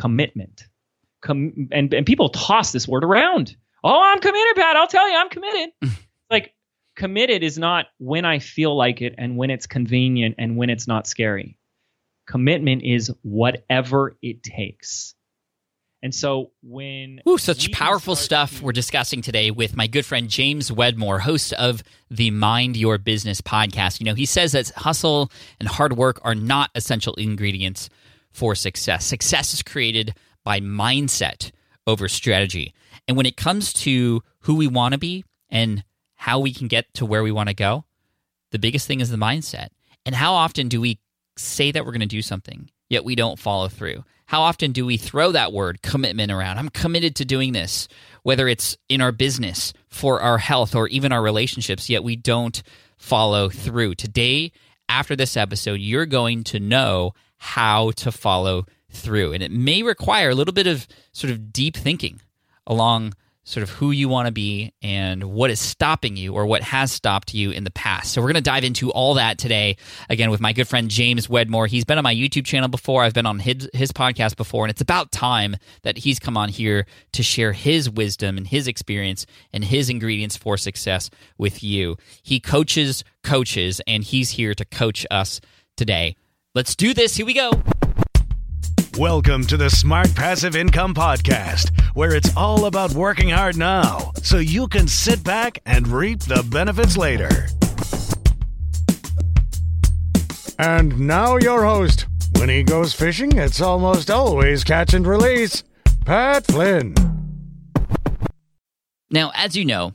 commitment. Com- and, and people toss this word around. Oh, I'm committed, Pat. I'll tell you, I'm committed. like, committed is not when I feel like it and when it's convenient and when it's not scary. Commitment is whatever it takes. And so when Ooh, such powerful stuff to- we're discussing today with my good friend James Wedmore, host of the Mind Your Business podcast. You know, he says that hustle and hard work are not essential ingredients for success. Success is created by mindset over strategy. And when it comes to who we want to be and how we can get to where we want to go, the biggest thing is the mindset. And how often do we say that we're going to do something, yet we don't follow through? How often do we throw that word commitment around? I'm committed to doing this, whether it's in our business, for our health, or even our relationships, yet we don't follow through. Today, after this episode, you're going to know how to follow through. And it may require a little bit of sort of deep thinking along sort of who you want to be and what is stopping you or what has stopped you in the past. So we're going to dive into all that today again with my good friend James Wedmore. He's been on my YouTube channel before. I've been on his, his podcast before and it's about time that he's come on here to share his wisdom and his experience and his ingredients for success with you. He coaches coaches and he's here to coach us today. Let's do this. Here we go. Welcome to the Smart Passive Income Podcast, where it's all about working hard now so you can sit back and reap the benefits later. And now, your host. When he goes fishing, it's almost always catch and release. Pat Flynn. Now, as you know,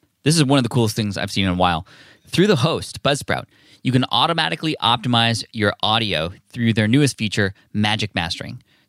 this is one of the coolest things I've seen in a while. Through the host, Buzzsprout, you can automatically optimize your audio through their newest feature, Magic Mastering.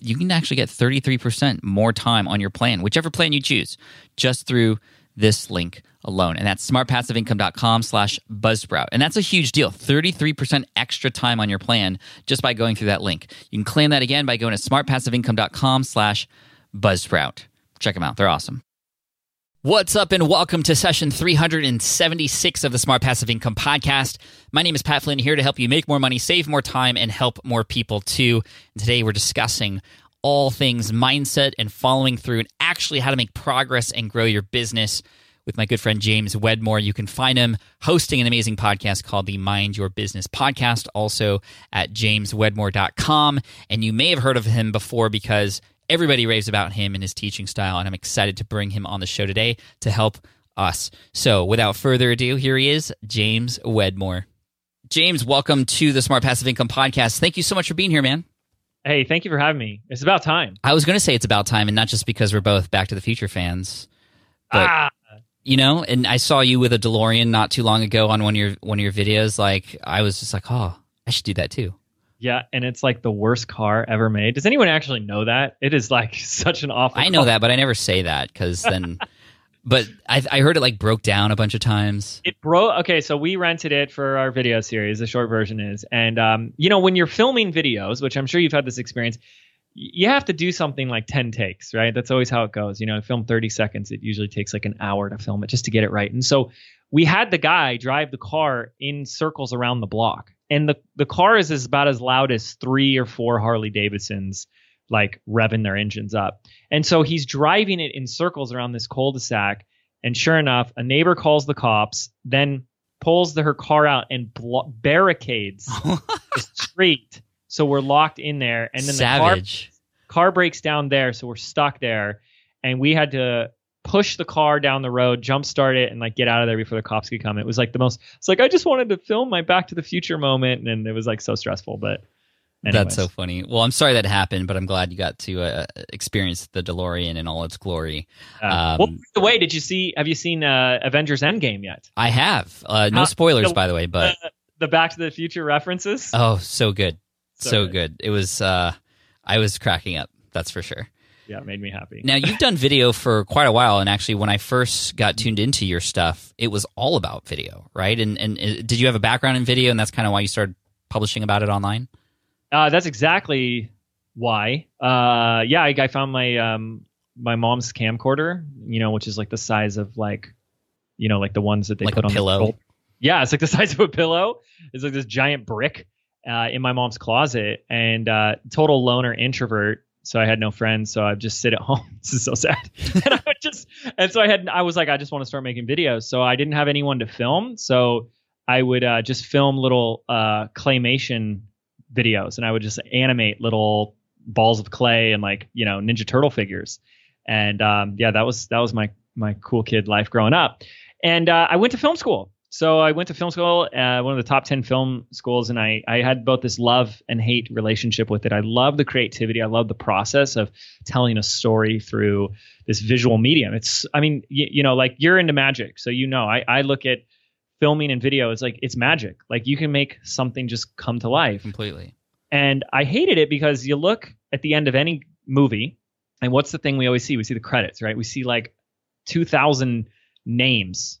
you can actually get 33% more time on your plan, whichever plan you choose, just through this link alone. And that's smartpassiveincome.com slash buzzsprout. And that's a huge deal. 33% extra time on your plan just by going through that link. You can claim that again by going to smartpassiveincome.com slash buzzsprout. Check them out. They're awesome. What's up, and welcome to session 376 of the Smart Passive Income Podcast. My name is Pat Flynn, here to help you make more money, save more time, and help more people too. And today we're discussing all things mindset and following through, and actually how to make progress and grow your business with my good friend James Wedmore. You can find him hosting an amazing podcast called the Mind Your Business Podcast, also at jameswedmore.com. And you may have heard of him before because Everybody raves about him and his teaching style, and I'm excited to bring him on the show today to help us. So, without further ado, here he is, James Wedmore. James, welcome to the Smart Passive Income Podcast. Thank you so much for being here, man. Hey, thank you for having me. It's about time. I was going to say it's about time, and not just because we're both Back to the Future fans, but ah. you know. And I saw you with a DeLorean not too long ago on one of your one of your videos. Like, I was just like, oh, I should do that too. Yeah, and it's like the worst car ever made. Does anyone actually know that? It is like such an awful. I know car. that, but I never say that because then. but I, I heard it like broke down a bunch of times. It broke. Okay, so we rented it for our video series. The short version is, and um, you know, when you're filming videos, which I'm sure you've had this experience, you have to do something like 10 takes, right? That's always how it goes. You know, film 30 seconds, it usually takes like an hour to film it just to get it right. And so we had the guy drive the car in circles around the block. And the, the car is, is about as loud as three or four Harley Davidsons like revving their engines up. And so he's driving it in circles around this cul-de-sac. And sure enough, a neighbor calls the cops, then pulls the, her car out and blo- barricades the street. So we're locked in there. And then Savage. the car, car breaks down there. So we're stuck there. And we had to push the car down the road, jump start it, and like get out of there before the cops could come. It was like the most, it's like, I just wanted to film my Back to the Future moment. And it was like so stressful. But Anyways. That's so funny. Well, I'm sorry that happened, but I'm glad you got to uh, experience the DeLorean in all its glory. Uh, um, well, by the way, did you see? Have you seen uh, Avengers Endgame yet? I have. Uh, no spoilers, the, by the way, but the Back to the Future references. Oh, so good, so, so good. good. It was. Uh, I was cracking up. That's for sure. Yeah, it made me happy. Now you've done video for quite a while, and actually, when I first got tuned into your stuff, it was all about video, right? And and uh, did you have a background in video, and that's kind of why you started publishing about it online? Uh, that's exactly why. Uh, yeah, I, I, found my um, my mom's camcorder, you know, which is like the size of like, you know, like the ones that they like put on pillow. The yeah, it's like the size of a pillow. It's like this giant brick uh, in my mom's closet, and uh, total loner introvert. So I had no friends, so I'd just sit at home. this is so sad. and I would just, and so I had, I was like, I just want to start making videos. So I didn't have anyone to film, so I would uh, just film little uh, claymation videos and I would just animate little balls of clay and like, you know, Ninja Turtle figures. And um, yeah, that was that was my my cool kid life growing up. And uh, I went to film school. So I went to film school, uh, one of the top 10 film schools, and I, I had both this love and hate relationship with it. I love the creativity. I love the process of telling a story through this visual medium. It's, I mean, you, you know, like you're into magic. So, you know, I, I look at filming and video is like it's magic. Like you can make something just come to life completely. And I hated it because you look at the end of any movie, and what's the thing we always see? We see the credits, right? We see like 2,000 names.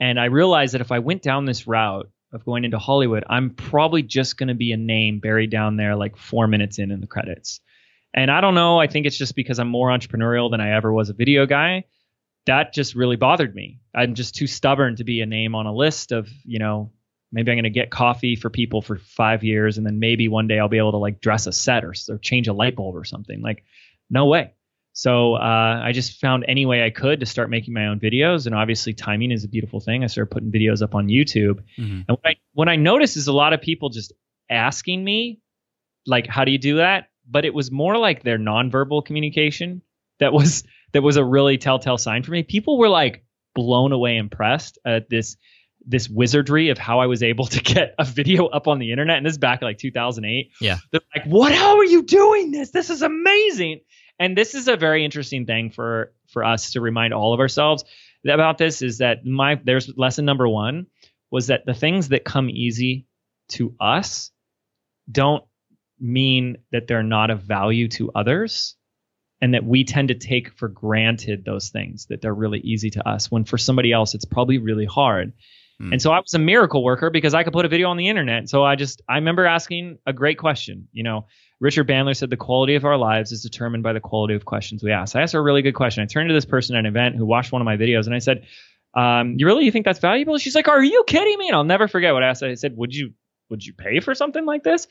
And I realized that if I went down this route of going into Hollywood, I'm probably just going to be a name buried down there like four minutes in in the credits. And I don't know. I think it's just because I'm more entrepreneurial than I ever was a video guy that just really bothered me. I'm just too stubborn to be a name on a list of, you know, maybe I'm going to get coffee for people for five years and then maybe one day I'll be able to like dress a set or, or change a light bulb or something. Like, no way. So uh, I just found any way I could to start making my own videos, and obviously timing is a beautiful thing. I started putting videos up on YouTube, mm-hmm. and what I, what I noticed is a lot of people just asking me, like, "How do you do that?" But it was more like their nonverbal communication that was that was a really telltale sign for me. People were like blown away impressed at this this wizardry of how I was able to get a video up on the internet. And this is back in like 2008. Yeah. They're like, what? How are you doing this? This is amazing. And this is a very interesting thing for for us to remind all of ourselves about this is that my there's lesson number one was that the things that come easy to us don't mean that they're not of value to others and that we tend to take for granted those things that they're really easy to us when for somebody else it's probably really hard mm. and so i was a miracle worker because i could put a video on the internet. So i just i remember asking a great question. You know richard bandler said the quality of our lives is determined by the quality of questions we ask. I asked her a really good question. I turned to this person at an event who watched one of my videos and i said um, you really you think that's valuable? She's like are you kidding me? And i'll never forget what i asked. I said would you would you pay for something like this?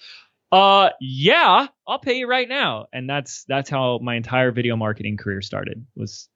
Uh yeah i'll pay you right now. And that's that's how my entire video marketing career started was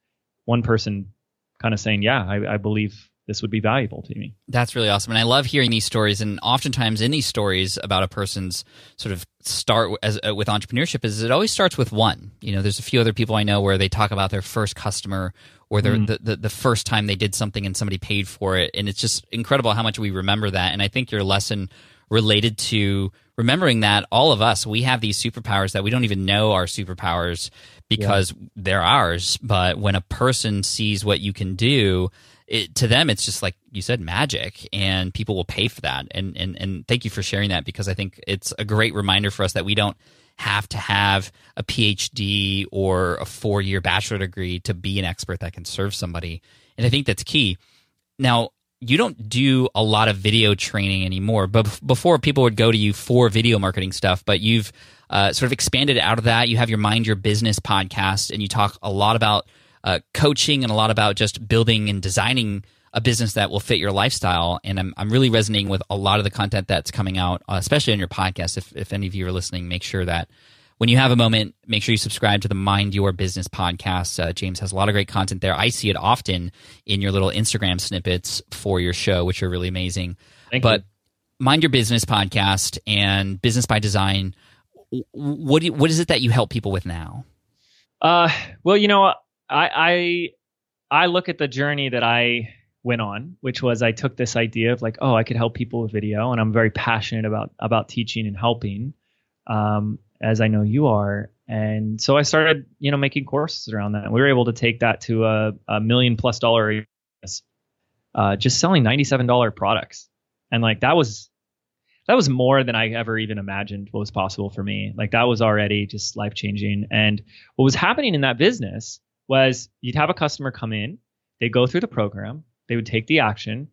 one person kind of saying yeah I, I believe this would be valuable to me. That's really awesome. And i love hearing these stories. And oftentimes in these stories about a person's sort of start as uh, with entrepreneurship is it always starts with one. You know there's a few other people i know where they talk about their first customer or their, mm. the, the, the first time they did something and somebody paid for it. And it's just incredible how much we remember that. And i think your lesson related to remembering that all of us we have these superpowers that we don't even know are superpowers because yeah. they're ours. But when a person sees what you can do it, to them it's just like you said magic and people will pay for that and, and and thank you for sharing that because i think it's a great reminder for us that we don't have to have a phd or a four year bachelor degree to be an expert that can serve somebody and i think that's key now you don't do a lot of video training anymore. But before people would go to you for video marketing stuff, but you've uh, sort of expanded out of that. You have your Mind Your Business podcast, and you talk a lot about uh, coaching and a lot about just building and designing a business that will fit your lifestyle. And I'm, I'm really resonating with a lot of the content that's coming out, uh, especially on your podcast. If, if any of you are listening, make sure that when you have a moment, make sure you subscribe to the Mind Your Business podcast. Uh, James has a lot of great content there. I see it often in your little Instagram snippets for your show, which are really amazing. Thank but you. Mind Your Business podcast and Business by Design, what, do you, what is it that you help people with now? Uh, well, you know, I, I I look at the journey that I went on, which was I took this idea of like, oh, I could help people with video, and I'm very passionate about about teaching and helping, um, as I know you are. And so I started, you know, making courses around that. And we were able to take that to a, a million plus dollar, uh, just selling ninety seven dollar products, and like that was that was more than I ever even imagined was possible for me. Like that was already just life changing. And what was happening in that business was you'd have a customer come in, they'd go through the program, they would take the action,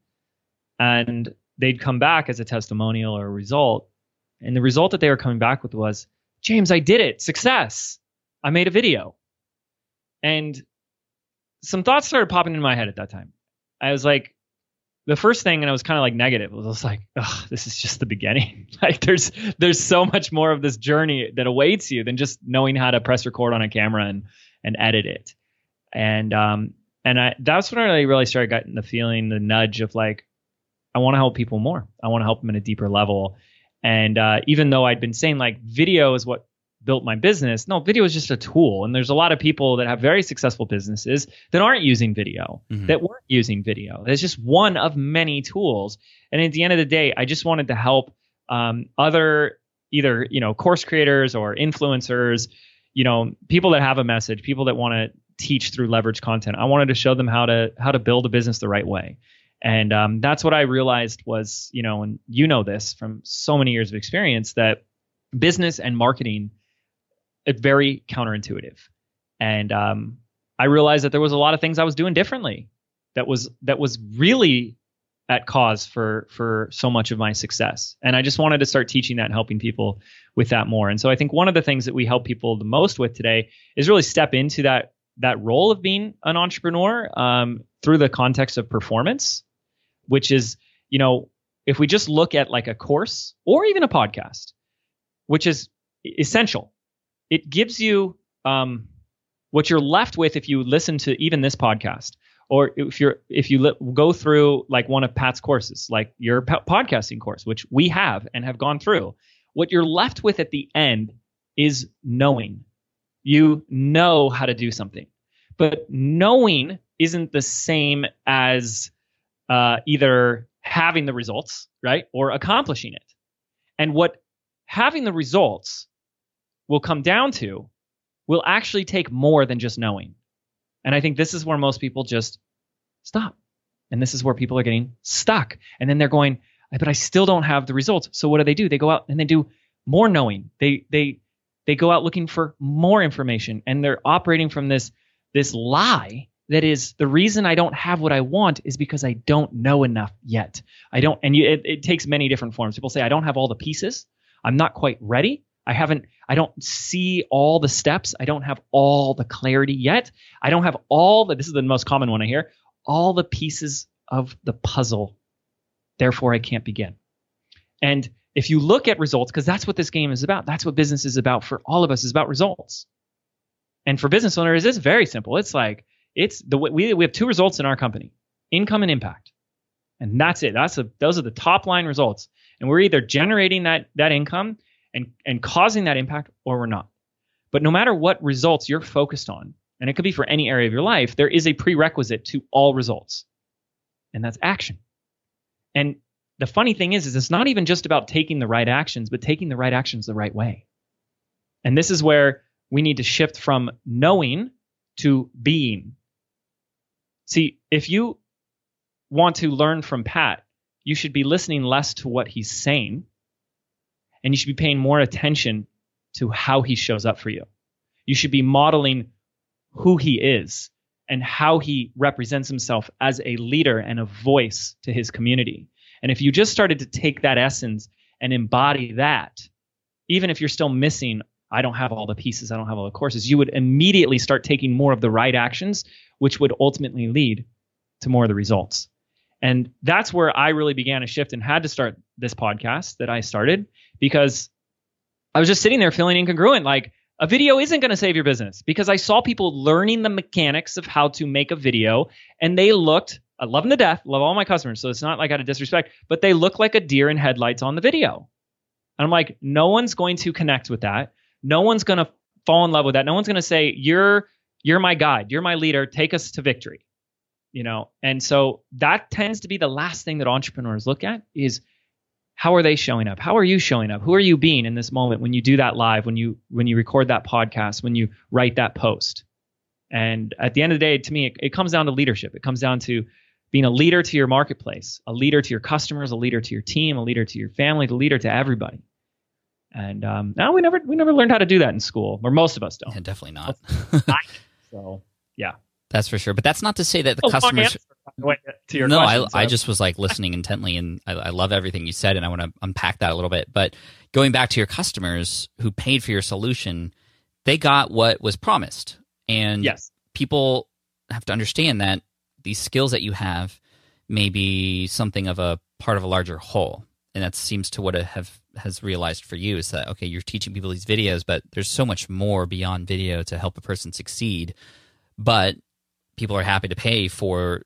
and they'd come back as a testimonial or a result. And the result that they were coming back with was, James, I did it, success. I made a video. And some thoughts started popping in my head at that time. I was like, the first thing, and I was kind of like negative. I was like, "Ugh, this is just the beginning. like, there's there's so much more of this journey that awaits you than just knowing how to press record on a camera and and edit it." And um and I that's when I really started getting the feeling, the nudge of like, I want to help people more. I want to help them in a deeper level. And uh, even though I'd been saying like video is what built my business. No, video is just a tool. And there's a lot of people that have very successful businesses that aren't using video, Mhm. that weren't using video. It's just one of many tools. And at the end of the day, I just wanted to help um, other either you know course creators or influencers, you know, people that have a message, people that want to teach through leverage content. I wanted to show them how to how to build a business the right way. And um, that's what I realized was, you know, and you know this from so many years of experience that business and marketing it's very counterintuitive. And um, I realized that there was a lot of things I was doing differently that was that was really at cause for for so much of my success. And I just wanted to start teaching that and helping people with that more. And so I think one of the things that we help people the most with today is really step into that that role of being an entrepreneur um, through the context of performance, which is you know if we just look at like a course or even a podcast, which is essential it gives you um, what you're left with if you listen to even this podcast or if you're if you li- go through like one of pat's courses like your po- podcasting course which we have and have gone through. What you're left with at the end is knowing you know how to do something but knowing isn't the same as uh, either having the results right or accomplishing it and what having the results will come down to will actually take more than just knowing. And I think this is where most people just stop. And this is where people are getting stuck. And then they're going, but I still don't have the results. So what do they do? They go out and they do more knowing. They they they go out looking for more information and they're operating from this this lie that is the reason I don't have what I want is because I don't know enough yet. I don't and you, it, it takes many different forms. People say I don't have all the pieces. I'm not quite ready. I haven't, I don't see all the steps. I don't have all the clarity yet. I don't have all the, this is the most common one I hear, all the pieces of the puzzle. Therefore, I can't begin. And if you look at results, because that's what this game is about, that's what business is about for all of us, is about results. And for business owners, it's very simple. It's like, it's the we, we have two results in our company income and impact. And that's it. That's a, those are the top line results. And we're either generating that, that income and, and causing that impact or we're not. But no matter what results you're focused on, and it could be for any area of your life, there is a prerequisite to all results, and that's action. And the funny thing is, is it's not even just about taking the right actions, but taking the right actions the right way. And this is where we need to shift from knowing to being. See, if you want to learn from Pat, you should be listening less to what he's saying and you should be paying more attention to how he shows up for you. You should be modeling who he is and how he represents himself as a leader and a voice to his community. And if you just started to take that essence and embody that, even if you're still missing, I don't have all the pieces, I don't have all the courses, you would immediately start taking more of the right actions, which would ultimately lead to more of the results. And that's where I really began a shift and had to start this podcast that I started because I was just sitting there feeling incongruent. Like a video isn't going to save your business because I saw people learning the mechanics of how to make a video and they looked, I love them to death, love all my customers. So it's not like out of disrespect, but they look like a deer in headlights on the video. And I'm like, no one's going to connect with that. No one's going to fall in love with that. No one's going to say, you're, you're my guide. You're my leader. Take us to victory. You know, and so that tends to be the last thing that entrepreneurs look at is how are they showing up how are you showing up who are you being in this moment when you do that live when you when you record that podcast when you write that post and at the end of the day to me it, it comes down to leadership it comes down to being a leader to your marketplace a leader to your customers a leader to your team a leader to your family a leader to everybody. And um, now we never we never learned how to do that in school or most of us don't. Yeah, definitely not. So yeah. That's for sure. But that's not to say that the customers Wait, to your no, I, question, I so- just was like listening intently, and I, I love everything you said, and I want to unpack that a little bit. But going back to your customers who paid for your solution, they got what was promised, and yes. people have to understand that these skills that you have may be something of a part of a larger whole, and that seems to what I have has realized for you is that okay, you're teaching people these videos, but there's so much more beyond video to help a person succeed, but people are happy to pay for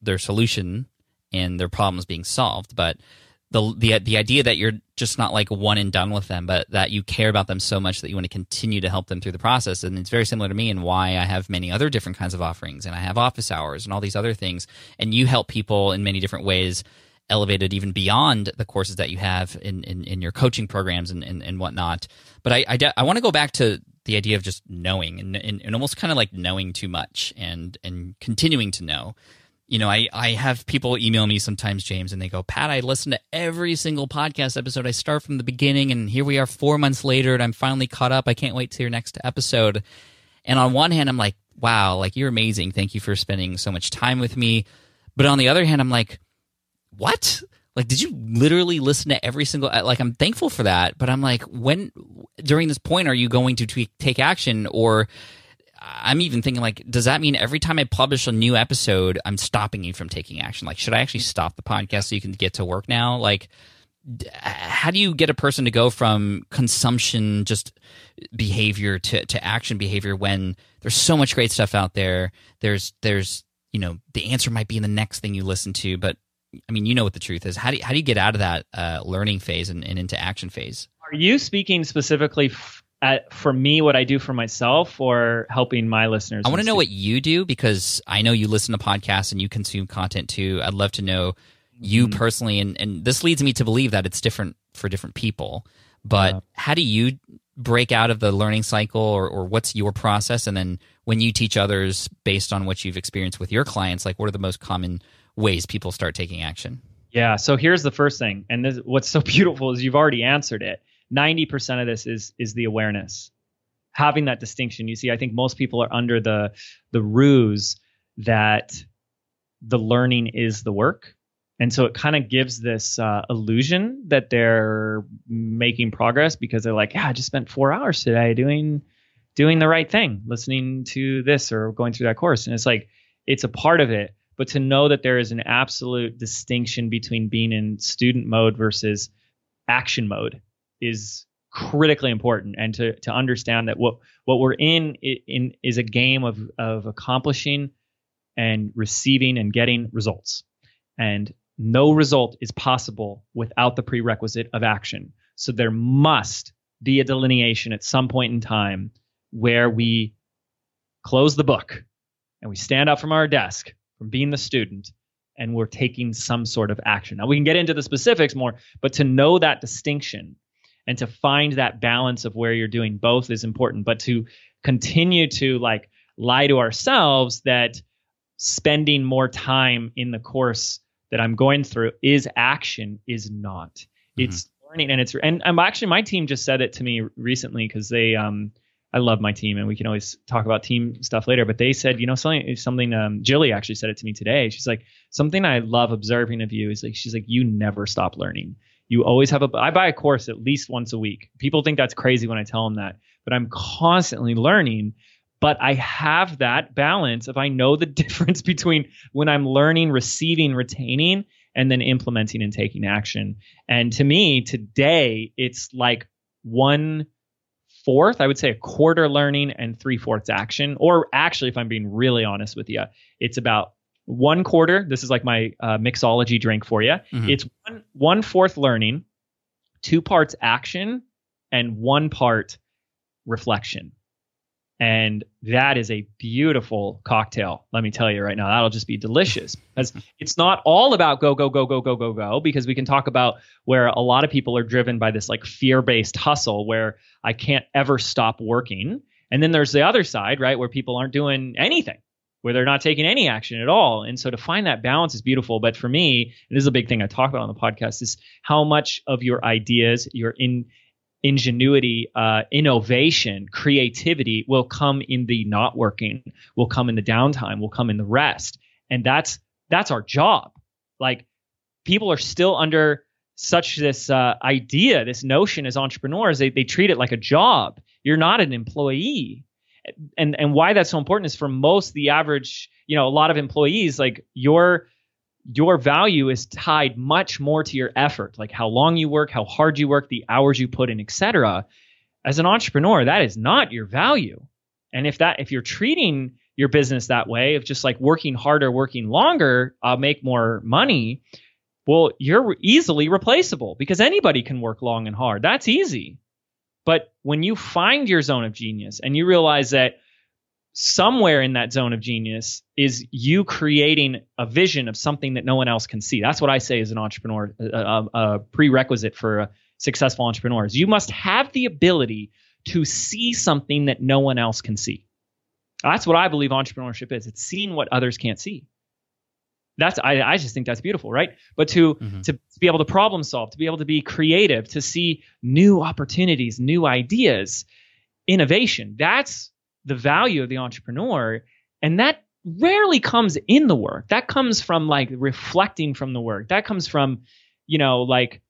their solution and their problems being solved. But the the the idea that you're just not like one and done with them but that you care about them so much that you want to continue to help them through the process and it's very similar to me and why I have many other different kinds of offerings and I have office hours and all these other things and you help people in many different ways elevated even beyond the courses that you have in, in, in your coaching programs and, and, and whatnot. But I, I, de- I want to go back to the idea of just knowing and, and, and almost kind of like knowing too much and, and continuing to know. You know, I, I have people email me sometimes, James, and they go, Pat, I listen to every single podcast episode. I start from the beginning, and here we are four months later, and I'm finally caught up. I can't wait to your next episode. And on one hand, I'm like, wow, like you're amazing. Thank you for spending so much time with me. But on the other hand, I'm like, what? Like, did you literally listen to every single? Uh, like, I'm thankful for that, but I'm like, when during this point are you going to tweak, take action? Or I'm even thinking, like, does that mean every time I publish a new episode, I'm stopping you from taking action? Like, should I actually stop the podcast so you can get to work now? Like, how do you get a person to go from consumption just behavior to, to action behavior when there's so much great stuff out there? There's there's you know the answer might be in the next thing you listen to, but I mean, you know what the truth is. How do you, how do you get out of that uh, learning phase and, and into action phase? Are you speaking specifically at, for me, what I do for myself, or helping my listeners? I want to know what you do because I know you listen to podcasts and you consume content too. I'd love to know you Mhm. personally, and, and this leads me to believe that it's different for different people. But Yeah. how do you break out of the learning cycle, or, or what's your process? And then when you teach others based on what you've experienced with your clients, like what are the most common ways people start taking action? Yeah. So here's the first thing, and this, what's so beautiful is you've already answered it. Ninety percent of this is is the awareness, having that distinction. You see, I think most people are under the the ruse that the learning is the work, and so it kind of gives this uh, illusion that they're making progress because they're like, yeah, I just spent four hours today doing doing the right thing, listening to this or going through that course, and it's like it's a part of it but to know that there is an absolute distinction between being in student mode versus action mode is critically important and to to understand that what what we're in in is a game of of accomplishing and receiving and getting results and no result is possible without the prerequisite of action so there must be a delineation at some point in time where we close the book and we stand up from our desk from being the student and we're taking some sort of action. Now we can get into the specifics more, but to know that distinction and to find that balance of where you're doing both is important. But to continue to like lie to ourselves that spending more time in the course that I'm going through is action is not. It's learning and it's and I'm actually my team just said it to me recently because they um I love my team, and we can always talk about team stuff later. But they said, you know, something, something. Um, Jilly actually said it to me today. She's like, something I love observing of you is like, she's like, you never stop learning. You always have a. I buy a course at least once a week. People think that's crazy when I tell them that, but I'm constantly learning. But I have that balance of I know the difference between when I'm learning, receiving, retaining, and then implementing and taking action. And to me, today, it's like one fourth, I would say a quarter learning and three fourths action. Or actually, if I'm being really honest with you, it's about one quarter. This is like my uh, mixology drink for you. Mm-hmm. It's one one fourth learning, two parts action, and one part reflection. And that is a beautiful cocktail. Let me tell you right now, that'll just be delicious because it's not all about go, go, go, go, go, go, go, because we can talk about where a lot of people are driven by this like fear based hustle where I can't ever stop working. And then there's the other side, right, where people aren't doing anything, where they're not taking any action at all. And so to find that balance is beautiful. But for me, and this is a big thing I talk about on the podcast is how much of your ideas, your in ingenuity, uh, innovation, creativity will come in the not working, will come in the downtime, will come in the rest. And that's that's our job. Like people are still under such this uh, idea, this notion as entrepreneurs, they, they treat it like a job. You're not an employee. And and why that's so important is for most the average, you know, a lot of employees, like your your value is tied much more to your effort, like how long you work, how hard you work, the hours you put in, etc. As an entrepreneur, that is not your value. And if that if you're treating your business that way, of just like working harder, working longer, uh, make more money, well, you're easily replaceable because anybody can work long and hard. That's easy. But when you find your zone of genius and you realize that somewhere in that zone of genius is you creating a vision of something that no one else can see. That's what I say as an entrepreneur, a, a, a prerequisite for a successful entrepreneurs. you must have the ability to see something that no one else can see. That's what I believe entrepreneurship is. It's seeing what others can't see. That's I, I just think that's beautiful, right? But to, mm-hmm. to to be able to problem solve, to be able to be creative, to see new opportunities, new ideas, innovation. That's the value of the entrepreneur. And that rarely comes in the work. That comes from like reflecting from the work. That comes from, you know, like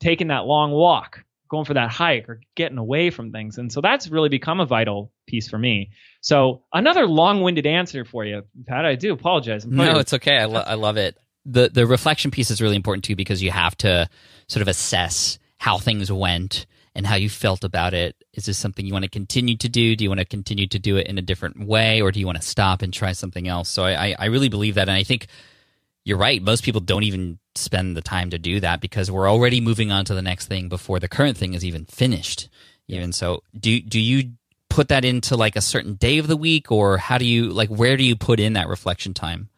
taking that long walk, going for that hike or getting away from things. And so that's really become a vital piece for me. So another long-winded answer for you, Pat. I do apologize. No, it's okay. I, lo- I love it. The the reflection piece is really important too because you have to sort of assess how things went and how you felt about it. Is this something you want to continue to do? Do you want to continue to do it in a different way, or do you want to stop and try something else? So I, I really believe that, and I think you're right. Most people don't even spend the time to do that because we're already moving on to the next thing before the current thing is even finished. Even so, do do you put that into like a certain day of the week, or how do you like where do you put in that reflection time?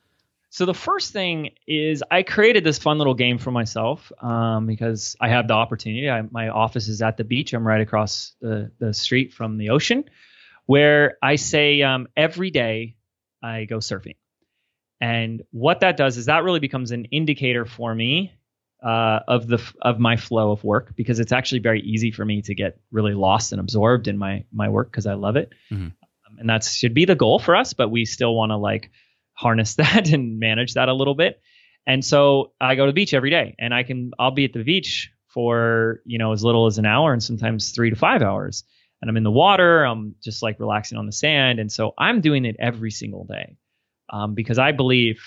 So the first thing is I created this fun little game for myself um, because I have the opportunity. I, my office is at the beach. I'm right across the, the street from the ocean, where I say um, every day I go surfing. And what that does is that really becomes an indicator for me uh, of the of my flow of work because it's actually very easy for me to get really lost and absorbed in my my work because I love it. Mm-hmm. Um, and that should be the goal for us, but we still want to like harness that and manage that a little bit. And so I go to the beach every day and I can I'll be at the beach for, you know, as little as an hour and sometimes 3 to 5 hours. And I'm in the water, I'm just like relaxing on the sand and so I'm doing it every single day. Um, because I believe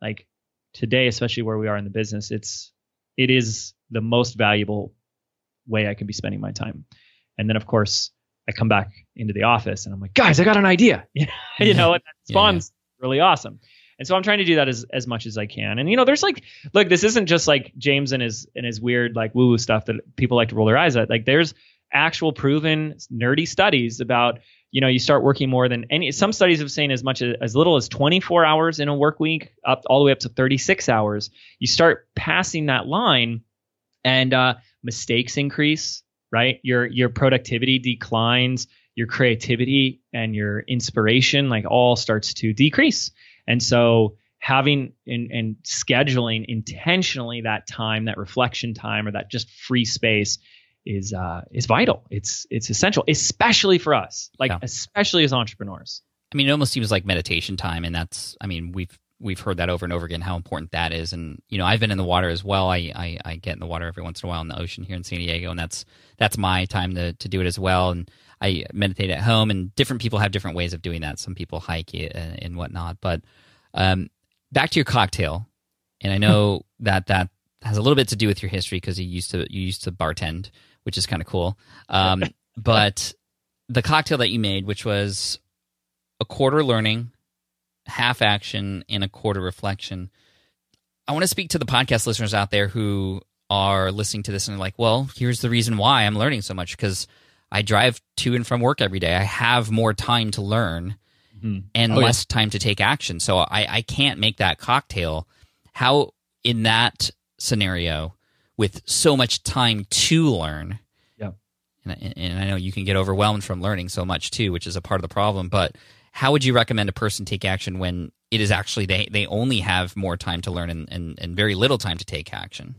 like today especially where we are in the business, it's it is the most valuable way I can be spending my time. And then of course I come back into the office and I'm like, guys, I got an idea. you know, and that spawns really awesome. And so I'm trying to do that as as much as I can. And you know, there's like, look, this isn't just like James and his and his weird like woo woo stuff that people like to roll their eyes at. Like, there's actual proven nerdy studies about you know you start working more than any. Some studies have seen as much as, as little as 24 hours in a work week, up all the way up to 36 hours. You start passing that line, and uh, mistakes increase. Right, your your productivity declines your creativity and your inspiration like all starts to decrease. And so having and, and scheduling intentionally that time, that reflection time or that just free space is uh, is vital. It's it's essential, especially for us, like yeah. especially as entrepreneurs. I mean, it almost seems like meditation time, and that's I mean we've we've heard that over and over again how important that is. And you know, I've been in the water as well. I, I, I get in the water every once in a while in the ocean here in San Diego, and that's that's my time to to do it as well. And I meditate at home, and different people have different ways of doing that. Some people hike it and whatnot. But um, back to your cocktail, and I know that that has a little bit to do with your history because you used to you used to bartend, which is kind of cool. Um, but the cocktail that you made, which was a quarter learning, half action, and a quarter reflection. I want to speak to the podcast listeners out there who are listening to this and are like, well, here's the reason why I'm learning so much because I drive to and from work every day. I have more time to learn mm-hmm. and oh, less yeah. time to take action. So I, I can't make that cocktail. How, in that scenario, with so much time to learn, yeah. and, and I know you can get overwhelmed from learning so much too, which is a part of the problem, but how would you recommend a person take action when it is actually they, they only have more time to learn and, and, and very little time to take action?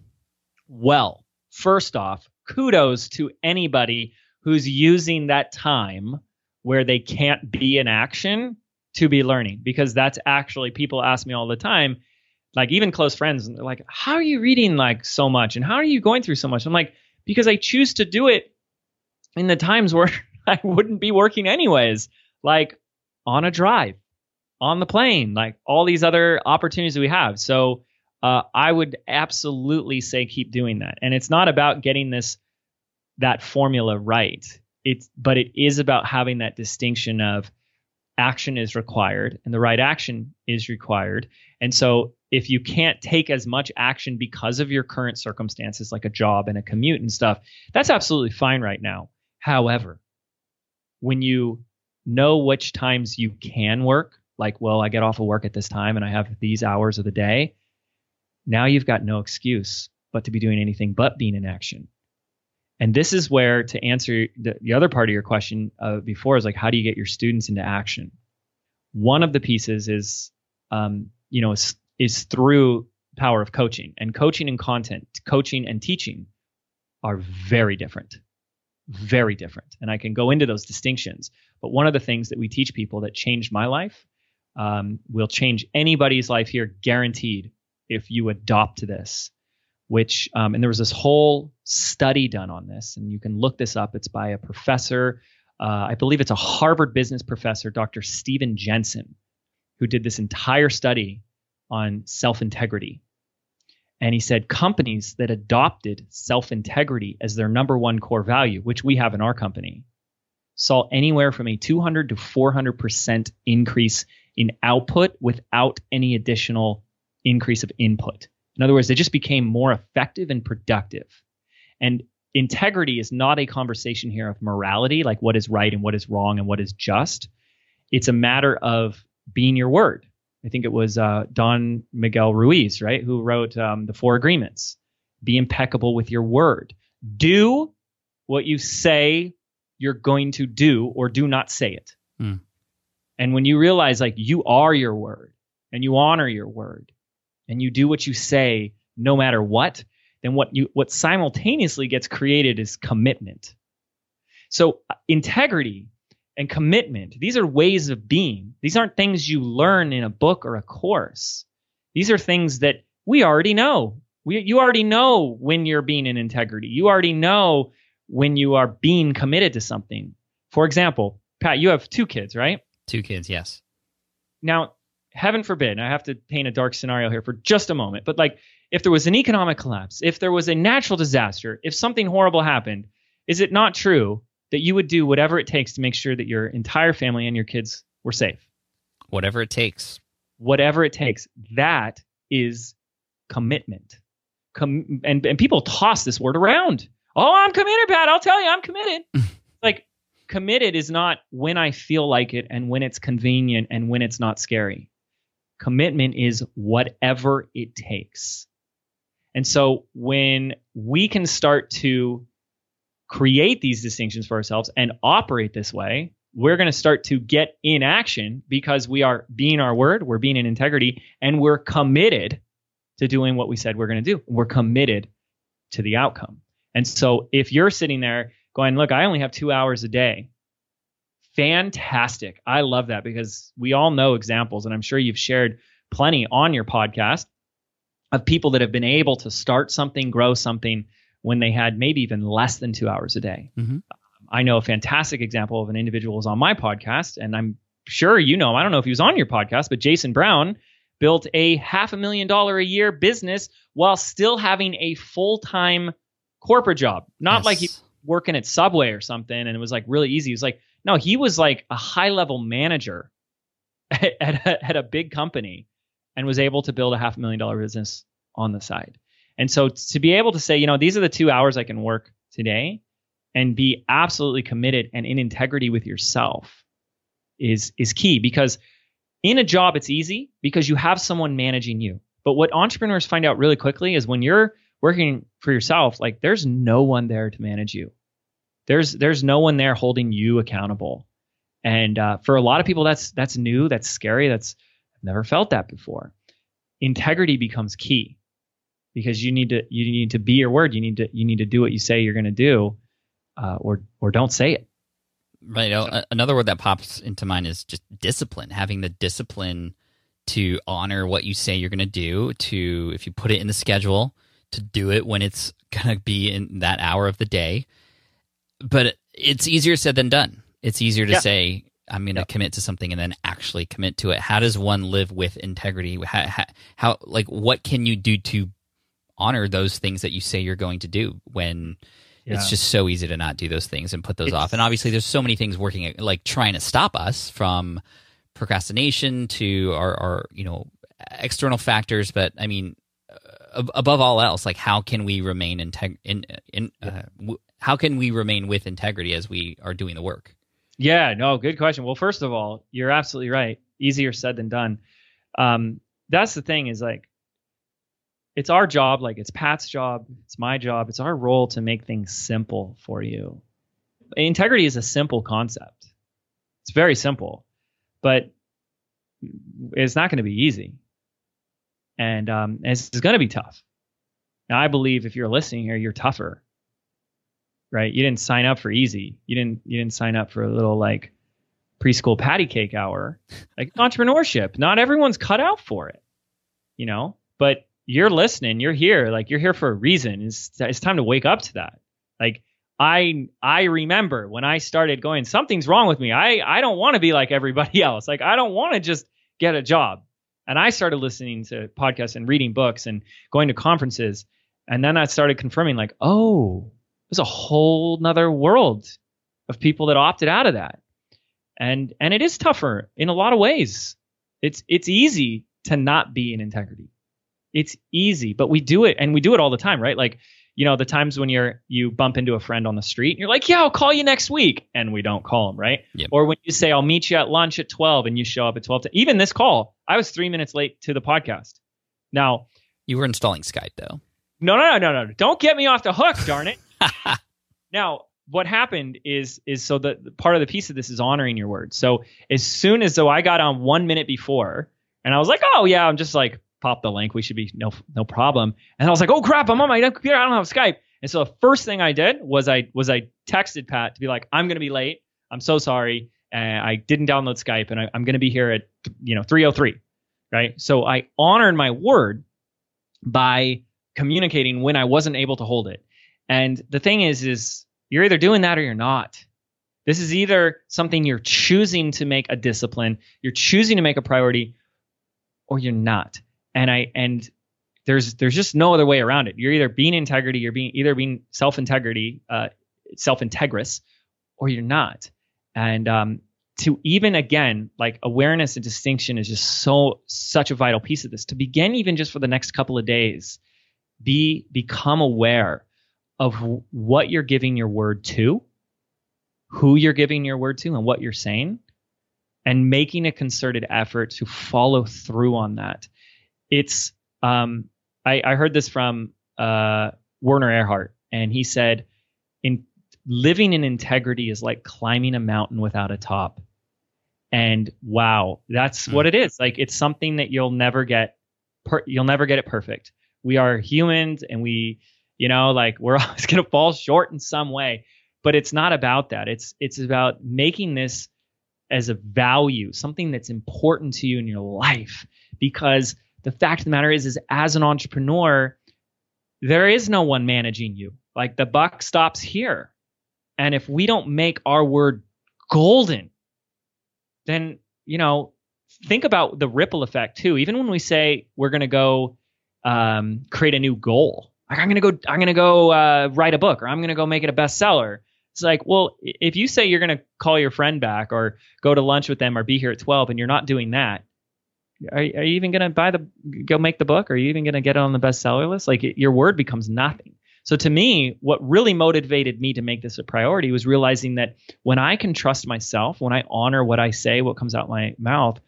Well, first off, kudos to anybody who's using that time where they can't be in action to be learning because that's actually people ask me all the time like even close friends they're like how are you reading like so much and how are you going through so much i'm like because i choose to do it in the times where i wouldn't be working anyways like on a drive, on the plane, like all these other opportunities that we have. So uh, I would absolutely say keep doing that. And it's not about getting this that formula right. It's but it is about having that distinction of action is required and the right action is required. And so if you can't take as much action because of your current circumstances like a job and a commute and stuff, that's absolutely fine right now. However, when you know which times you can work. Like, well, I get off of work at this time and I have these hours of the day. Now you've got no excuse but to be doing anything but being in action. And this is where, to answer the, the other part of your question uh, before, is like, how do you get your students into action? One of the pieces is, um, you know, is, through power of coaching and coaching and content, coaching and teaching are very different very different. And I can go into those distinctions. But one of the things that we teach people that changed my life um, will change anybody's life here, guaranteed, if you adopt this. Which, um, and there was this whole study done on this, and you can look this up. It's by a professor, uh, I believe it's a Harvard business professor, Dr. Stephen Jensen, who did this entire study on self integrity and he said companies that adopted self integrity as their number one core value, which we have in our company, saw anywhere from a 200 to 400% increase in output without any additional increase of input. In other words, they just became more effective and productive. And integrity is not a conversation here of morality, like what is right and what is wrong and what is just. It's a matter of being your word. I think it was uh, Don Miguel Ruiz, right, who wrote um, the Four Agreements. Be impeccable with your word. Do what you say you're going to do, or do not say it. Mm. And when you realize, like, you are your word, and you honor your word, and you do what you say, no matter what, then what you what simultaneously gets created is commitment. So uh, integrity and commitment. These are ways of being. These aren't things you learn in a book or a course. These are things that we already know. We, you already know when you're being in integrity. You already know when you are being committed to something. For example, Pat, you have two kids, right? Two kids, yes. Now, heaven forbid, I have to paint a dark scenario here for just a moment, but like if there was an economic collapse, if there was a natural disaster, if something horrible happened, is it not true that you would do whatever it takes to make sure that your entire family and your kids were safe. Whatever it takes. Whatever it takes. That is commitment. Com- and, and people toss this word around. Oh, I'm committed, Pat. I'll tell you, I'm committed. like, committed is not when I feel like it and when it's convenient and when it's not scary. Commitment is whatever it takes. And so when we can start to create these distinctions for ourselves and operate this way, we're going to start to get in action because we are being our word, we're being in integrity, and we're committed to doing what we said we're going to do. We're committed to the outcome. And so if you're sitting there going, look, I only have two hours a day, fantastic. I love that because we all know examples, and I'm sure you've shared plenty on your podcast of people that have been able to start something, grow something when they had maybe even less than two hours a day. Mhm. I know a fantastic example of an individual who's on my podcast, and I'm sure you know him. I don't know if he was on your podcast, but Jason Brown built a half a million dollar a year business while still having a full time corporate job. Not like he working at Subway or something and it was like really easy. It was like, no, he was like a high level manager at, at, a, at a big company and was able to build a half a million dollar business on the side. And so to be able to say, you know, these are the two hours I can work today and be absolutely committed and in integrity with yourself is is key because in a job it's easy because you have someone managing you. But what entrepreneurs find out really quickly is when you're working for yourself, like there's no one there to manage you. There's there's no one there holding you accountable. And uh, for a lot of people, that's that's new, that's scary, that's I've never felt that before. Integrity becomes key because you need to you need to be your word. You need to you need to do what you say you're going to do, uh, or or don't say it. Right. A- Another word that pops into mind is just discipline. Having the discipline to honor what you say you're going to do. To if you put it in the schedule, to do it when it's going to be in that hour of the day. But it's easier said than done. It's easier to Yeah. say I'm going to Yep. commit to something and then actually commit to it. How does one live with integrity? How, how, how like what can you do to honor those things that you say you're going to do when it's just so easy to not do those things and put those It's- off. And obviously, there's so many things working, like trying to stop us from procrastination to our, our you know, external factors. But I mean, uh, above all else, like how can we remain integ- in, in uh, w- how can we remain with integrity as we are doing the work? Yeah, no, good question. Well, first of all, you're absolutely right. Easier said than done. Um, that's the thing is like, it's our job, like it's Pat's job, it's my job, it's our role to make things simple for you. Integrity is a simple concept. It's very simple, but it's not going to be easy, and um, it's, it's going to be tough. Now, I believe if you're listening here, you're tougher right? You didn't sign up for easy. You didn't you didn't sign up for a little like preschool patty cake hour. Like entrepreneurship, not everyone's cut out for it, you know. But you're listening, you're here, like you're here for a reason. It's it's time to wake up to that. Like I I remember when I started going, something's wrong with me. I I don't want to be like everybody else. Like I don't want to just get a job. And I started listening to podcasts and reading books and going to conferences. And then I started confirming, like, oh, there's a whole nother world of people that opted out of that. And and it is tougher in a lot of ways. It's it's easy to not be in integrity. It's easy, but we do it and we do it all the time, right? Like, you know, the times when you're you bump into a friend on the street and you're like, "Yeah, I'll call you next week." And we don't call them, right? Yep. Or when you say, "I'll meet you at lunch at 12" and you show up at 12. To, even this call, I was 3 minutes late to the podcast. Now, You were installing Skype though. no, no, no, no, no. Don't get me off the hook, darn it. now, what happened is is so the, the part of the piece of this is honoring your word. So as soon as though I got on one minute before, and I was like, oh yeah, I'm just like pop the link. We should be no no problem. And I was like, oh crap, I'm on my computer. I don't have Skype. And so the first thing I did was I was I texted Pat to be like, I'm gonna be late. I'm so sorry. And I didn't download Skype, and I, I'm gonna be here at you know 3:03. Right. So I honored my word by communicating when I wasn't able to hold it. And the thing is, is you're either doing that or you're not. This is either something you're choosing to make a discipline, you're choosing to make a priority, or you're not. And I and there's there's just no other way around it. You're either being integrity, you're being either being self integrity, uh, self integrous, or you're not. And um, to even again like awareness and distinction is just so such a vital piece of this. To begin even just for the next couple of days, be become aware of what you're giving your word to, who you're giving your word to, and what you're saying, and making a concerted effort to follow through on that. It's um, I, I heard this from uh, Werner Erhard, and he said, "In living in integrity is like climbing a mountain without a top." And wow, that's Hmm. what it is. Like it's something that you'll never get. Per- you'll never get it perfect. We are humans, and we you know like we're always going to fall short in some way but it's not about that it's it's about making this as a value, something that's important to you in your life. Because the fact of the matter is, is as an entrepreneur, there is no one managing you. Like the buck stops here. And if we don't make our word golden, then, you know, think about the ripple effect too. Even when we say we're going to go um, create a new goal, like I'm going to go, I'm going to go uh, write a book or I'm going to go make it a bestseller. It's like, well, if you say you're going to call your friend back or go to lunch with them or be here at 12 and you're not doing that, are, are you even going to buy the, go make the book? Are you even going to get it on the bestseller list? Like your word becomes nothing. So to me, what really motivated me to make this a priority was realizing that when I can trust myself, when I honor what I say, what comes out my mouth,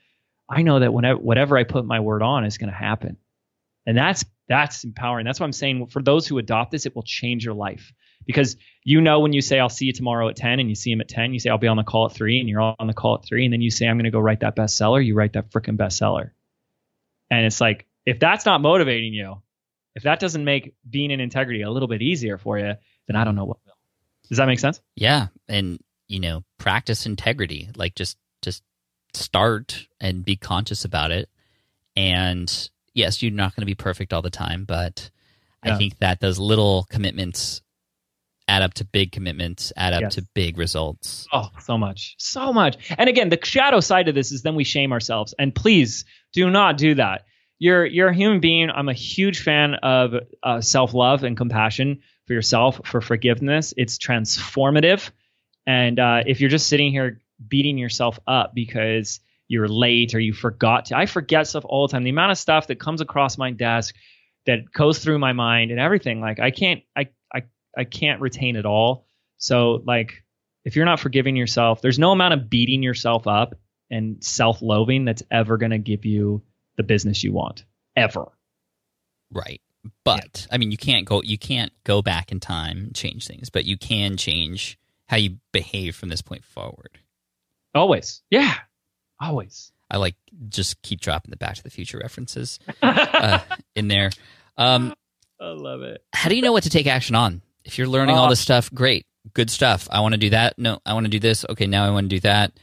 I know that whenever whatever I put my word on is going to happen. And that's that's empowering. That's what I'm saying. For those who adopt this, it will change your life because you know when you say I'll see you tomorrow at 10 and you see him at 10, you say I'll be on the call at 3 and you're on the call at 3 and then you say I'm going to go write that bestseller, you write that freaking bestseller. And it's like if that's not motivating you, if that doesn't make being in integrity a little bit easier for you, then I don't know what will. Does that make sense? Yeah, and you know, practice integrity. Like just just start and be conscious about it. And yes, you're not going to be perfect all the time, but yeah. I think that those little commitments add up to big commitments, add up yes. to big results. Oh, so much. So much. And again, the shadow side of this is then we shame ourselves. And please do not do that. You're you're a human being. I'm a huge fan of uh, self-love and compassion for yourself, for forgiveness. It's transformative. And uh, if you're just sitting here beating yourself up because you're late or you forgot to, I forget stuff all the time. The amount of stuff that comes across my desk that goes through my mind and everything, like I can't, I I I can't retain it all. So like if you're not forgiving yourself, there's no amount of beating yourself up and self-loathing that's ever going to give you the business you want ever. Right. But yeah. I mean you can't go you can't go back in time and change things, but you can change how you behave from this point forward. Always. Yeah. Always. I like just keep dropping the Back to the Future references uh, in there. Um, I love it. How do you know what to take action on? If you're learning all this stuff, great, good stuff. I want to do that. No, I want to do this. Okay, now I want to do that.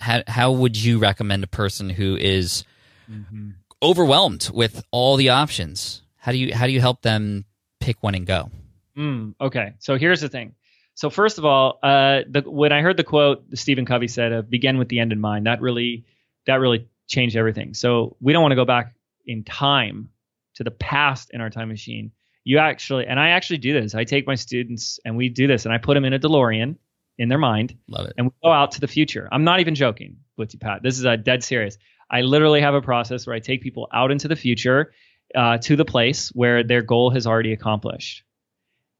How how would you recommend a person who is mm-hmm. overwhelmed with all the options? How do you how do you help them pick one and go? Mm, okay, so here's the thing. So first of all, uh, the, when I heard the quote Stephen Covey said, uh, "Begin with the end in mind," that really that really changed everything. So we don't want to go back in time to the past in our time machine you actually, and I actually do this. I take my students and we do this, and I put them in a DeLorean in their mind. Love it. And we go out to the future. I'm not even joking, Blitzy Pat. This is a dead serious. I literally have a process where I take people out into the future uh, to the place where their goal has already accomplished.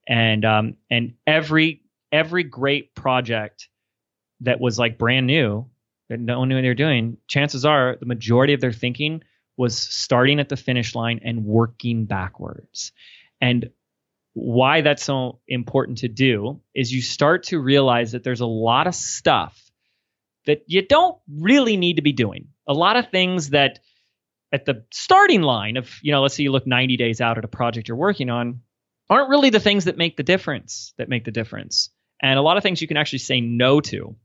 And um, and every every great project that was like brand new that no one knew what they were doing, chances are the majority of their thinking was starting at the finish line and working backwards. And why that's so important to do is you start to realize that there's a lot of stuff that you don't really need to be doing. A lot of things that at the starting line of, you know, let's say you look 90 days out at a project you're working on, aren't really the things that make the difference, that make the difference. And a lot of things you can actually say no to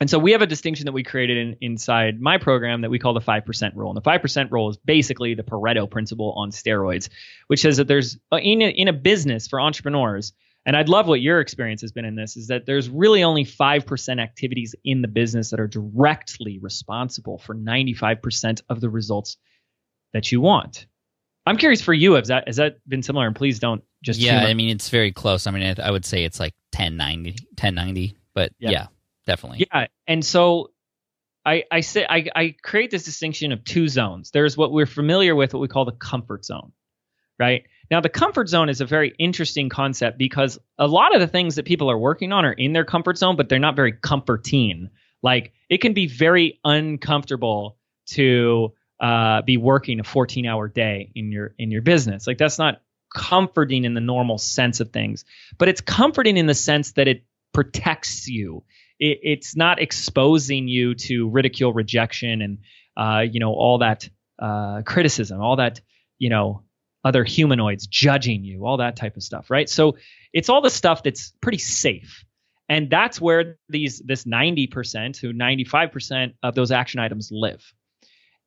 and so we have a distinction that we created in, inside my program that we call the 5% rule. And the 5% rule is basically the Pareto principle on steroids, which says that there's uh, in a, in a business for entrepreneurs, and I'd love what your experience has been in this, is that there's really only 5% activities in the business that are directly responsible for 95% of the results that you want. I'm curious for you, has that has that been similar? And please don't just yeah. Humor. I mean, it's very close. I mean, I, I would say it's like 1090, 1090, but yeah. yeah definitely. Yeah, and so I I say I, I create this distinction of two zones. There's what we're familiar with, what we call the comfort zone, right? Now, the comfort zone is a very interesting concept because a lot of the things that people are working on are in their comfort zone, but they're not very comforting. Like it can be very uncomfortable to uh, be working a 14 hour day in your in your business. Like that's not comforting in the normal sense of things, but it's comforting in the sense that it protects you it, it's not exposing you to ridicule, rejection, and uh, you know all that uh, criticism, all that you know other humanoids judging you, all that type of stuff, right? So it's all the stuff that's pretty safe. And that's where these this 90% to 95% of those action items live.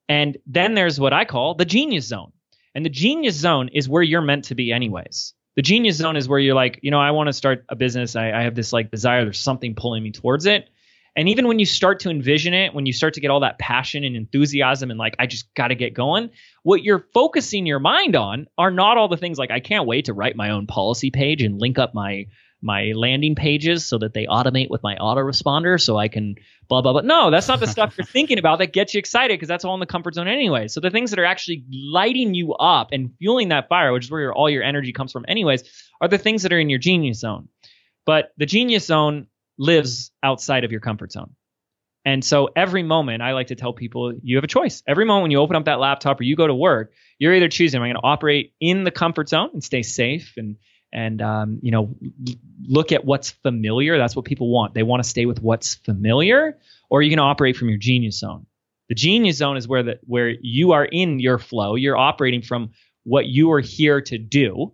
And then there's what I call the genius zone. And the genius zone is where you're meant to be anyways. The genius zone is where you're like, you know, I want to start a business. I, I have this like desire. There's something pulling me towards it. And even when you start to envision it, when you start to get all that passion and enthusiasm and like, I just got to get going, what you're focusing your mind on are not all the things like, I can't wait to write my own policy page and link up my my landing pages so that they automate with my autoresponder so I can blah blah blah. No, that's not the stuff you're thinking about that gets you excited because that's all in the comfort zone anyway. So the things that are actually lighting you up and fueling that fire, which is where your, all your energy comes from anyways, are the things that are in your genius zone. But the genius zone lives outside of your comfort zone. And so every moment, I like to tell people you have a choice. Every moment when you open up that laptop or you go to work, you're either choosing, am I going to operate in the comfort zone and stay safe and and um, you know look at what's familiar. That's what people want. They want to stay with what's familiar or you can operate from your genius zone. The genius zone is where the where you are in your flow. You're operating from what you are here to do.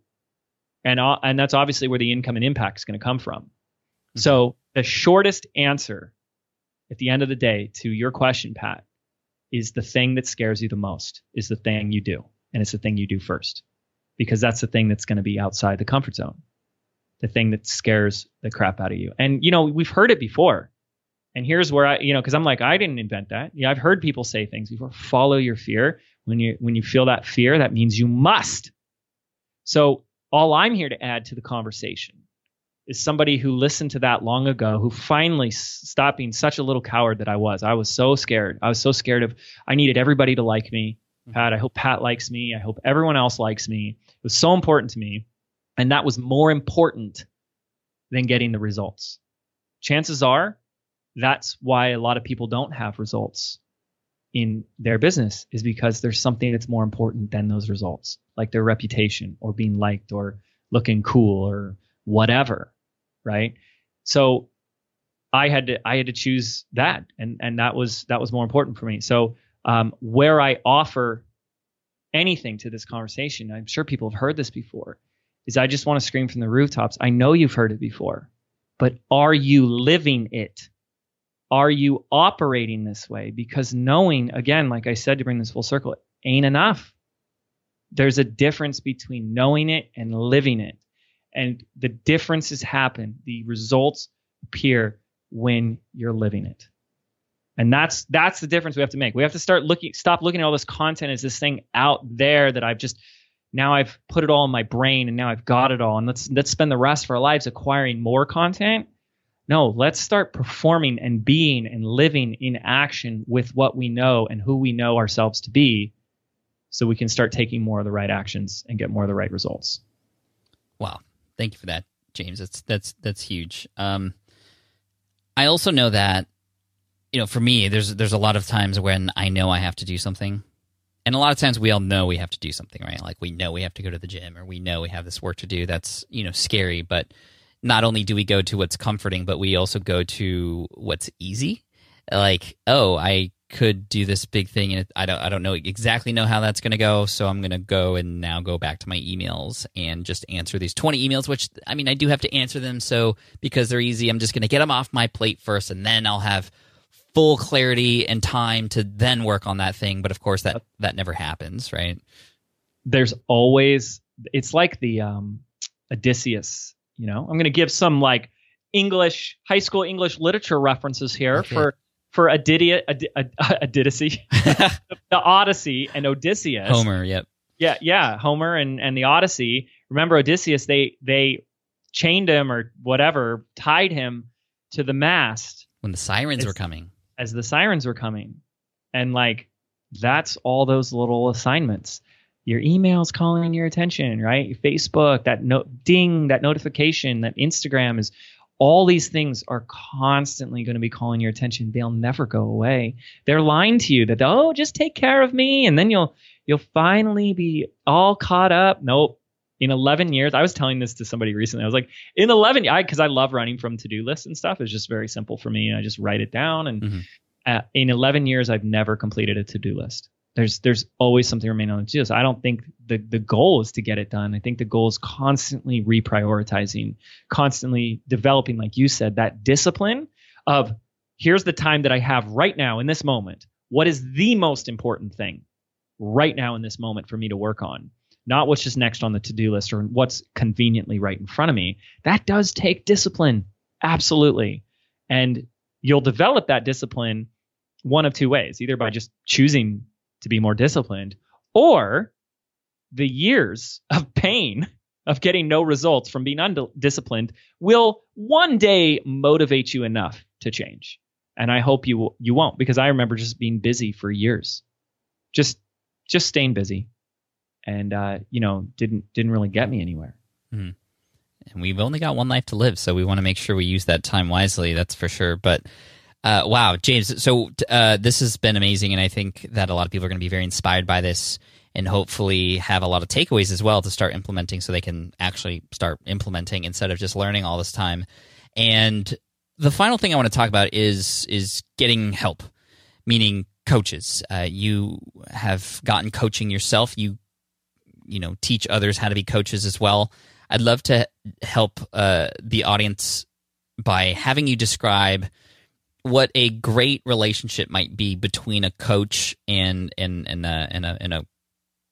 And uh, and that's obviously where the income and impact is going to come from. Mm-hmm. so the shortest answer at the end of the day to your question pat is the thing that scares you the most is the thing you do. And it's the thing you do first because that's the thing that's going to be outside the comfort zone, the thing that scares the crap out of you. And, you know, we've heard it before. And here's where I, you know, because I'm like, I didn't invent that. Yeah, I've heard people say things before. Follow your fear. When you when you feel that fear, that means you must. So all I'm here to add to the conversation is somebody who listened to that long ago, who finally stopped being such a little coward that I was. I was so scared. I was so scared of. I needed everybody to like me. Mm-hmm. Pat, I hope Pat likes me. I hope everyone else likes me It was so important to me. And that was more important than getting the results. Chances are that's why a lot of people don't have results in their business is because there's something that's more important than those results, like their reputation or being liked or looking cool or whatever, right? So I had to I had to choose that, and and that was that was more important for me. So um, where I offer anything to this conversation, I'm sure people have heard this before, is I just want to scream from the rooftops. I know you've heard it before, but are you living it? Are you operating this way? Because knowing, again, like I said to bring this full circle, ain't enough. There's a difference between knowing it and living it. And the differences happen, the results appear when you're living it. And that's that's the difference we have to make. We have to start looking stop looking at all this content as this thing out there that I've just now I've put it all in my brain and now I've got it all and let's let's spend the rest of our lives acquiring more content. No, let's start performing and being and living in action with what we know and who we know ourselves to be so we can start taking more of the right actions and get more of the right results. Wow. Thank you for that, James. That's that's that's huge. Um I also know that you know, for me, there's there's a lot of times when I know I have to do something, and a lot of times we all know we have to do something, right? Like we know we have to go to the gym, or we know we have this work to do. That's you know scary, but not only do we go to what's comforting, but we also go to what's easy. Like, oh, I could do this big thing, and I don't I don't know exactly know how that's going to go, so I'm going to go and now go back to my emails and just answer these 20 emails. Which I mean, I do have to answer them, so because they're easy, I'm just going to get them off my plate first, and then I'll have full clarity and time to then work on that thing but of course that that never happens right there's always it's like the um odysseus you know i'm going to give some like english high school english literature references here okay. for for Adidia, Ad, the Odyssey and Odysseus. Homer, yep. Yeah, yeah, Homer and and the Odyssey. Remember Odysseus? They they chained him or whatever, tied him to the mast when the sirens it's, were coming as the sirens were coming. And like that's all those little assignments. Your emails calling your attention, right? Facebook, that no ding, that notification, that Instagram is all these things are constantly going to be calling your attention. They'll never go away. They're lying to you that oh, just take care of me, and then you'll you'll finally be all caught up. Nope. In 11 years, I was telling this to somebody recently. I was like, in 11, I because I love running from to do lists and stuff. It's just very simple for me. I just write it down, and mm-hmm. uh, in 11 years, I've never completed a to do list. there's there's always something remaining on the to-do list. I don't think the the goal is to get it done. I think the goal is constantly reprioritizing, constantly developing, like you said, that discipline of here's the time that I have right now in this moment. What is the most important thing right now in this moment for me to work on? Not what's just next on the to-do list or what's conveniently right in front of me. That does take discipline. Absolutely. And you'll develop that discipline one of two ways, either by just choosing to be more disciplined or the years of pain of getting no results from being undisciplined will one day motivate you enough to change. And I hope you you won't because I remember just being busy for years. Just just staying busy and uh, you know, didn't didn't really get me anywhere. Mm-hmm. And we've only got one life to live, so we want to make sure we use that time wisely, that's for sure. But uh, wow, James. So uh, this has been amazing, and I think that a lot of people are going to be very inspired by this, and hopefully have a lot of takeaways as well to start implementing, so they can actually start implementing instead of just learning all this time. And the final thing I want to talk about is is getting help, meaning coaches. Uh, you have gotten coaching yourself. You you know teach others how to be coaches as well. I'd love to help uh, the audience by having you describe what a great relationship might be between a coach and and and a and a, and a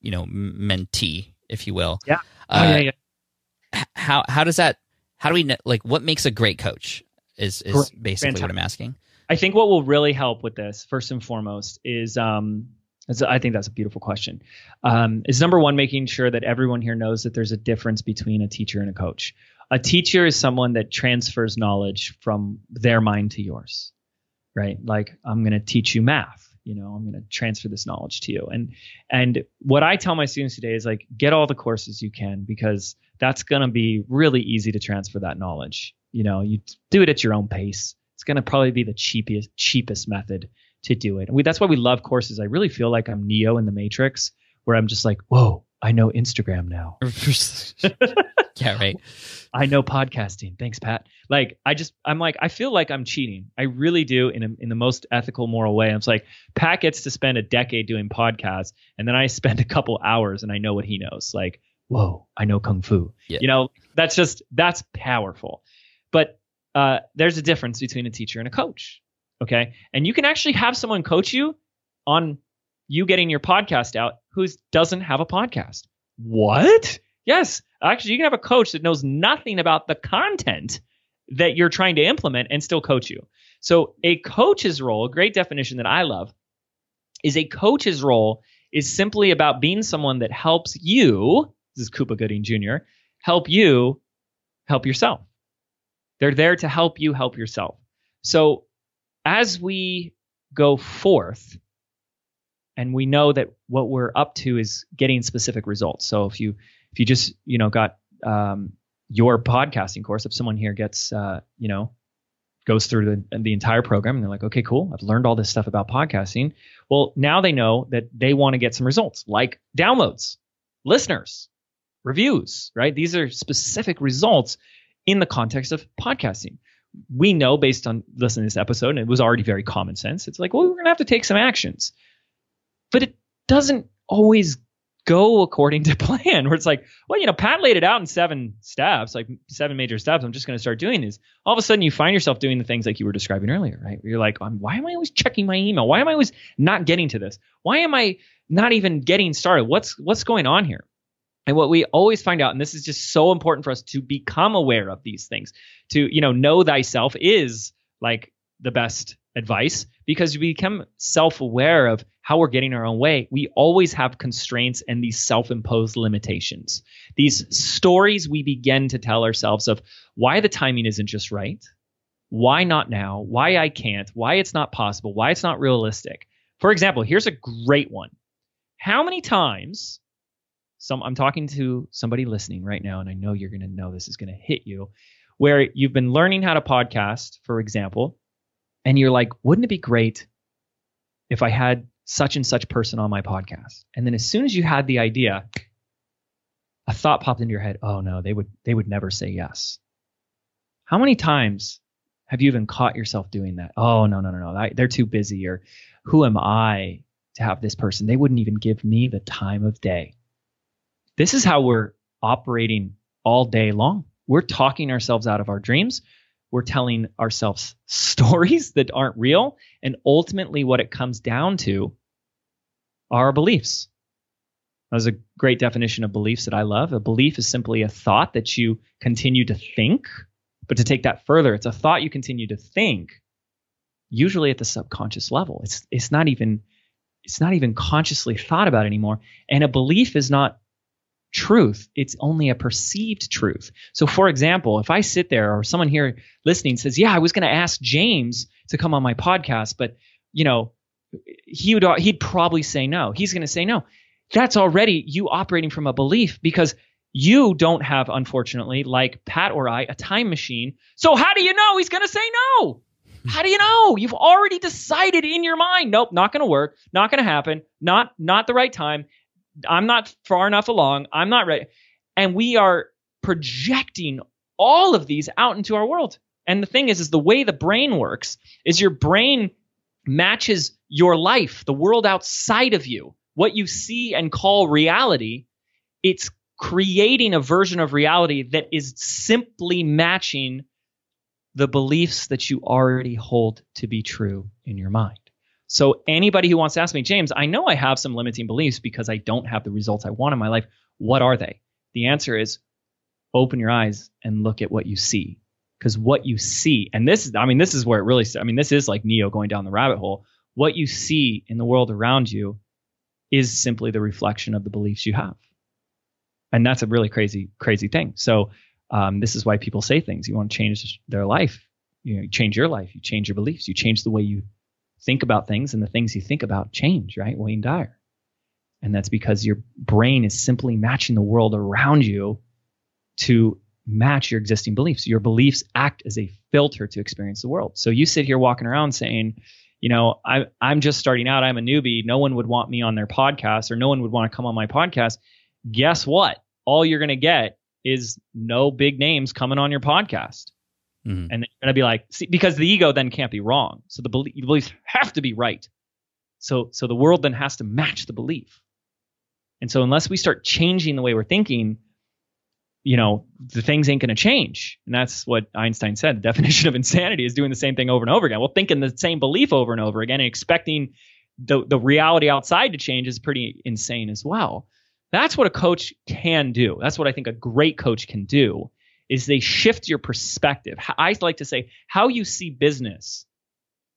you know mentee, if you will. Yeah. Oh, uh, yeah, yeah. How how does that? How do we like? What makes a great coach? Is is basically Fantastic. what I'm asking. I think what will really help with this, first and foremost, is um, I think that's a beautiful question. Um, is number one making sure that everyone here knows that there's a difference between a teacher and a coach. A teacher is someone that transfers knowledge from their mind to yours right? Like I'm going to teach you math. You know, I'm going to transfer this knowledge to you. And and what I tell my students today is like get all the courses you can because that's going to be really easy to transfer that knowledge. You know, you do it at your own pace. It's going to probably be the cheapest cheapest method to do it. And we, that's why we love courses. I really feel like I'm Neo in the Matrix, where I'm just like, whoa, I know Instagram now. yeah, right. I know podcasting. Thanks, Pat. Like, I just, I'm like, I feel like I'm cheating. I really do in a, in the most ethical, moral way. I'm like, Pat gets to spend a decade doing podcasts, and then I spend a couple hours and I know what he knows. Like, whoa, I know kung fu. Yeah. You know, that's just that's powerful. But uh, there's a difference between a teacher and a coach. Okay, and you can actually have someone coach you on you getting your podcast out who doesn't have a podcast. What? Yes, actually, you can have a coach that knows nothing about the content that you're trying to implement and still coach you. So, a coach's role, a great definition that I love, is a coach's role is simply about being someone that helps you. This is Cuba Gooding Jr. Help you help yourself. They're there to help you help yourself. So, as we go forth and we know that what we're up to is getting specific results. So if you if you just you know got um, your podcasting course, if someone here gets uh, you know goes through the, the entire program and they're like, okay, cool, I've learned all this stuff about podcasting. Well, now they know that they want to get some results like downloads, listeners, reviews, right? These are specific results in the context of podcasting. We know based on listening to this episode, and it was already very common sense. It's like, well, we're gonna have to take some actions. But it doesn't always go according to plan where it's like well you know pat laid it out in seven steps like seven major steps i'm just going to start doing this. all of a sudden you find yourself doing the things like you were describing earlier right? You're like um, why am i always checking my email? Why am i always not getting to this? Why am i not even getting started? What's what's going on here and what we always find out and this is just so important for us to become aware of these things to you know know thyself is like the best advice because we become self-aware of how we're getting our own way, we always have constraints and these self imposed limitations. These stories we begin to tell ourselves of why the timing isn't just right, why not now, why I can't, why it's not possible, why it's not realistic. For example, here's a great one. How many times some I'm talking to somebody listening right now and I know you're going to know this is going to hit you where you've been learning how to podcast, for example, and you're like, wouldn't it be great if I had such and such person on my podcast. And then as soon as you had the idea, a thought popped into your head, oh no, they would they would never say yes. How many times have you even caught yourself doing that? Oh no, no, no, no. they're too busy or who am I to have this person. They wouldn't even give me the time of day. This is how we're operating all day long. We're talking ourselves out of our dreams. We're telling ourselves stories that aren't real. And ultimately, what it comes down to are our beliefs. That's a great definition of beliefs that I love. A belief is simply a thought that you continue to think. But to take that further, it's a thought you continue to think, usually at the subconscious level. It's it's not even it's not even consciously thought about anymore. And a belief is not truth. It's only a perceived truth. So, for example, if I sit there or someone here listening says, "Yeah, I was going to ask James to come on my podcast, but you know, he would he'd probably say no. He's going to say no." That's already you operating from a belief because you don't have, unfortunately, like Pat or I, a time machine. So how do you know he's going to say no? How do you know? You've already decided in your mind, nope, not going to work, not going to happen, not not the right time. I'm not far enough along. I'm not ready. And we are projecting all of these out into our world. And the thing is, is the way the brain works is your brain matches your life, the world outside of you, what you see and call reality. It's creating a version of reality that is simply matching the beliefs that you already hold to be true in your mind. So anybody who wants to ask me, James, I know I have some limiting beliefs because I don't have the results I want in my life. What are they? The answer is open your eyes and look at what you see. Because what you see, and this is, I mean, this is where it really, I mean, this is like Neo going down the rabbit hole. What you see in the world around you is simply the reflection of the beliefs you have. And that's a really crazy, crazy thing. So um, this is why people say things. You want to change their life. You, know, you change your life. You change your beliefs. You change the way you think about things, and the things you think about change. Right, Wayne Dyer. And that's because your brain is simply matching the world around you to match your existing beliefs. Your beliefs act as a filter to experience the world. So you sit here walking around saying, you know, I, I'm just starting out. I'm a newbie. No one would want me on their podcast, or no one would want to come on my podcast. Guess what? All you're going to get is no big names coming on your podcast. Mm-hmm. And you're going to be like, see, because the ego then can't be wrong. So the belief, beliefs have to be right. So, so the world then has to match the belief. And so unless we start changing the way we're thinking, you know, the things ain't going to change. And that's what Einstein said. The definition of insanity is doing the same thing over and over again. Well, thinking the same belief over and over again and expecting the, the reality outside to change is pretty insane as well. That's what a coach can do. That's what I think a great coach can do is they shift your perspective. I like to say how you see business,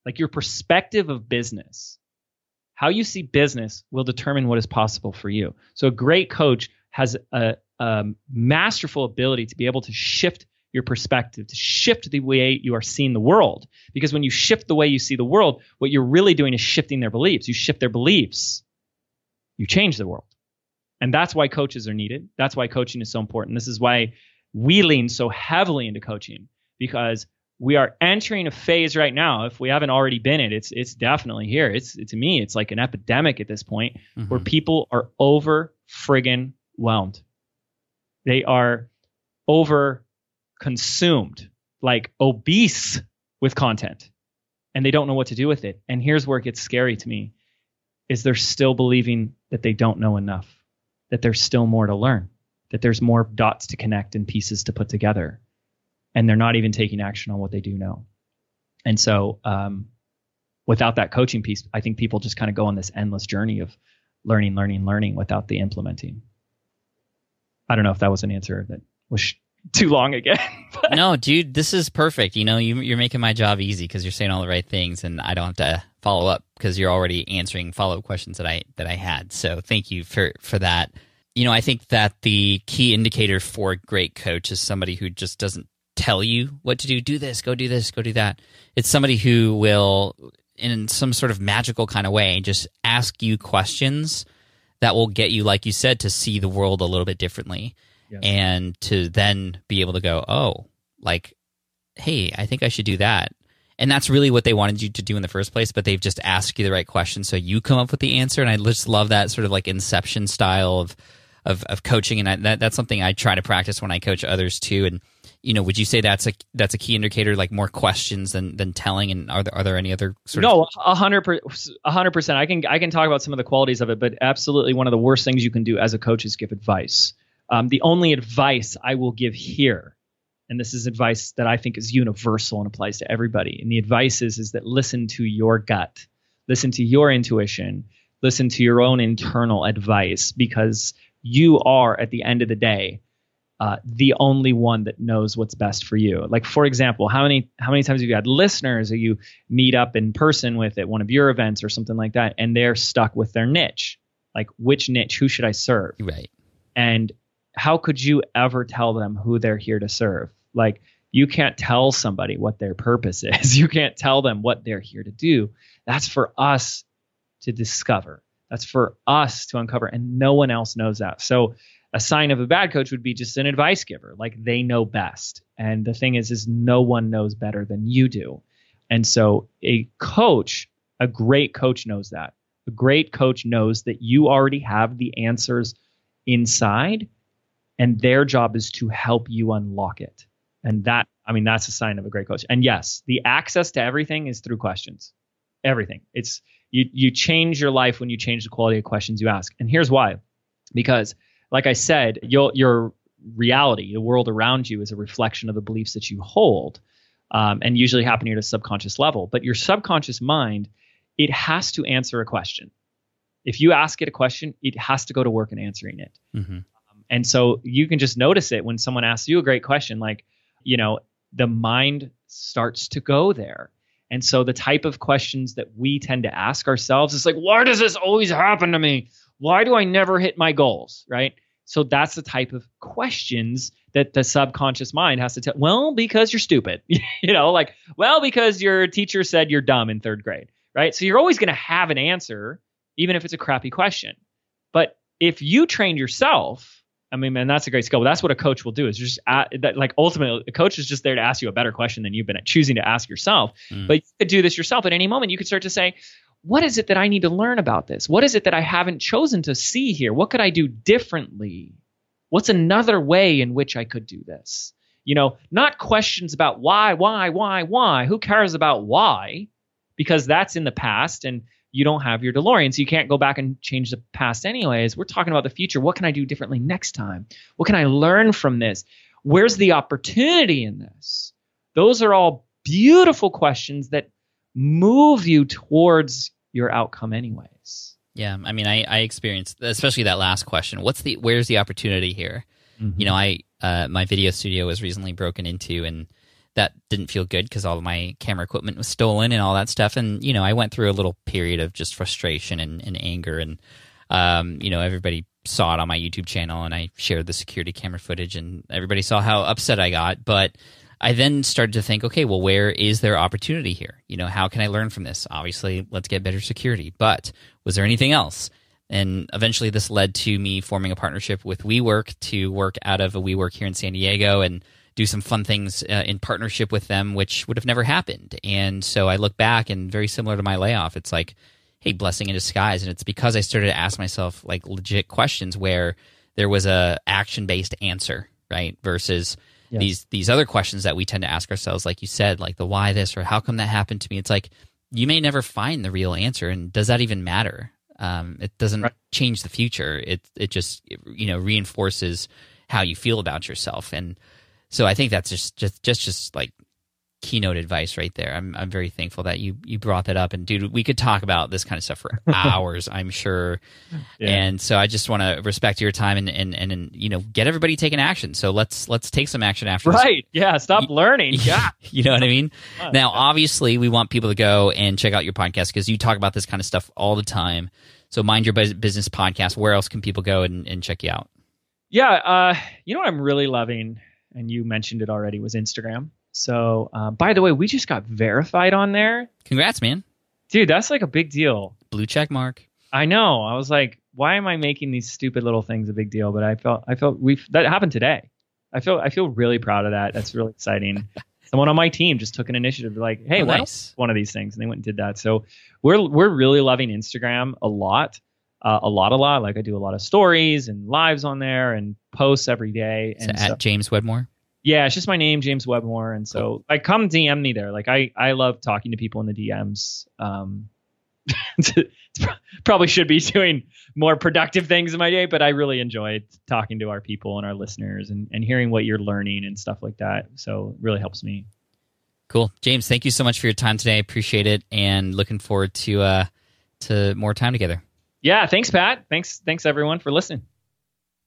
like your perspective of business. How you see business will determine what is possible for you. So a great coach has a, a masterful ability to be able to shift your perspective, to shift the way you are seeing the world. Because when you shift the way you see the world, what you're really doing is shifting their beliefs. You shift their beliefs, you change the world. And that's why coaches are needed. That's why coaching is so important. This is why we lean so heavily into coaching because we are entering a phase right now. If we haven't already been it, it's it's definitely here. It's, it's to me, it's like an epidemic at this point mm-hmm. where people are over friggin' whelmed. They are over consumed, like obese with content, and they don't know what to do with it. And here's where it gets scary to me: is they're still believing that they don't know enough that there's still more to learn, that there's more dots to connect and pieces to put together. And they're not even taking action on what they do know. And so, um, without that coaching piece, I think people just kind of go on this endless journey of learning, learning, learning without the implementing. I don't know if that was an answer that was too long again. no, dude, this is perfect. You know, you, you're making my job easy because you're saying all the right things, and I don't have to follow up because you're already answering follow up questions that I that I had. So thank you for for that. You know, I think that the key indicator for a great coach is somebody who just doesn't tell you what to do. Do this, go do this, go do that. It's somebody who will, in some sort of magical kind of way, just ask you questions that will get you, like you said, to see the world a little bit differently yes. and to then be able to go, oh, like, hey, I think I should do that. And that's really what they wanted you to do in the first place, but they've just asked you the right question so you come up with the answer. And I just love that sort of like inception style of of, of coaching, and I, that, that's something I try to practice when I coach others too. And you know, would you say that's a that's a key indicator, like more questions than than telling? And are there are there any other sort no, of per- a hundred percent. I can I can talk about some of the qualities of it, but absolutely one of the worst things you can do as a coach is give advice. Um, the only advice I will give here, and this is advice that I think is universal and applies to everybody. And the advice is is that listen to your gut, listen to your intuition, listen to your own internal advice because you are at the end of the day uh, the only one that knows what's best for you. Like for example, how many how many times have you had listeners that you meet up in person with at one of your events or something like that, and they're stuck with their niche? Like which niche? Who should I serve? right? And how could you ever tell them who they're here to serve? Like you can't tell somebody what their purpose is. You can't tell them what they're here to do. That's for us to discover. That's for us to uncover, and no one else knows that. So a sign of a bad coach would be just an advice giver like they know best. And the thing is is no one knows better than you do. And so a coach a great coach knows that. A great coach knows that you already have the answers inside and their job is to help you unlock it. And that i mean that's a sign of a great coach. And yes the access to everything is through questions. Everything. It's you you change your life when you change the quality of questions you ask and here's why because like I said, your your reality, the world around you, is a reflection of the beliefs that you hold, um, and usually happening at a subconscious level. But your subconscious mind, it has to answer a question. If you ask it a question, it has to go to work in answering it. Mm-hmm. Um, and so you can just notice it when someone asks you a great question, like, you know, the mind starts to go there. And so the type of questions that we tend to ask ourselves is like, why does this always happen to me? Why do I never hit my goals? Right. So that's the type of questions that the subconscious mind has to tell. Well, because you're stupid, you know, like, well, because your teacher said you're dumb in third grade. Right. So you're always going to have an answer, even if it's a crappy question. But if you train yourself, I mean, man, that's a great skill. But that's what a coach will do is just at, that, like ultimately, a coach is just there to ask you a better question than you've been choosing to ask yourself. Mm. But you could do this yourself at any moment. You could start to say, what is it that I need to learn about this? What is it that I haven't chosen to see here? What could I do differently? What's another way in which I could do this? You know, not questions about why, why, why, why. Who cares about why? Because that's in the past and you don't have your DeLorean, so you can't go back and change the past anyways. We're talking about the future. What can I do differently next time? What can I learn from this? Where's the opportunity in this? Those are all beautiful questions that move you towards your outcome anyways. Yeah, I mean, I I experienced especially that last question. What's the where's the opportunity here? Mm-hmm. You know, I uh, my video studio was recently broken into, and that didn't feel good because all of my camera equipment was stolen and all that stuff. And you know, I went through a little period of just frustration and, and anger, and um, you know, everybody saw it on my YouTube channel, and I shared the security camera footage, and everybody saw how upset I got, but I then started to think, okay, well, where is there opportunity here? You know, how can I learn from this? Obviously, let's get better security. But was there anything else? And eventually, this led to me forming a partnership with WeWork to work out of a WeWork here in San Diego and do some fun things uh, in partnership with them, which would have never happened. And so I look back, and very similar to my layoff, it's like, hey, blessing in disguise. And it's because I started to ask myself like legit questions where there was a action based answer, right? Versus yes. these these other questions that we tend to ask ourselves, like you said, like the why this or how come that happened to me. It's like you may never find the real answer, and does that even matter? Um, it doesn't right. change the future. It it just you know reinforces how you feel about yourself, and so I think that's just just just just like keynote advice right there. I'm I'm very thankful that you you brought that up. And dude, we could talk about this kind of stuff for hours, I'm sure. Yeah. And so I just want to respect your time and, and and you know get everybody taking action. So let's let's take some action after. Right? This. Yeah. Stop you, learning. Yeah. you know what I mean? Now, obviously, we want people to go and check out your podcast because you talk about this kind of stuff all the time. So mind your business podcast. Where else can people go and, and check you out? Yeah. Uh, you know what I'm really loving, and you mentioned it already, was Instagram. So, uh, by the way, we just got verified on there. Congrats, man. Dude, that's like a big deal. Blue check mark. I know. I was like, why am I making these stupid little things a big deal? But I felt, I felt we that happened today. I feel, I feel really proud of that. That's really exciting. Someone on my team just took an initiative, like, hey, oh, nice. one of these things, and they went and did that. So we're we're really loving Instagram a lot. Uh, a lot, a lot. Like I do a lot of stories and lives on there and posts every day. And so at James Wedmore. Yeah, it's just my name, James Wedmore, and so cool. like come DM me there. Like I I love talking to people in the DMs. Um, probably should be doing more productive things in my day, but I really enjoy talking to our people and our listeners and, and hearing what you're learning and stuff like that. So it really helps me. Cool. James, thank you so much for your time today. I appreciate it and looking forward to uh to more time together. Yeah, thanks Pat. Thanks thanks everyone for listening.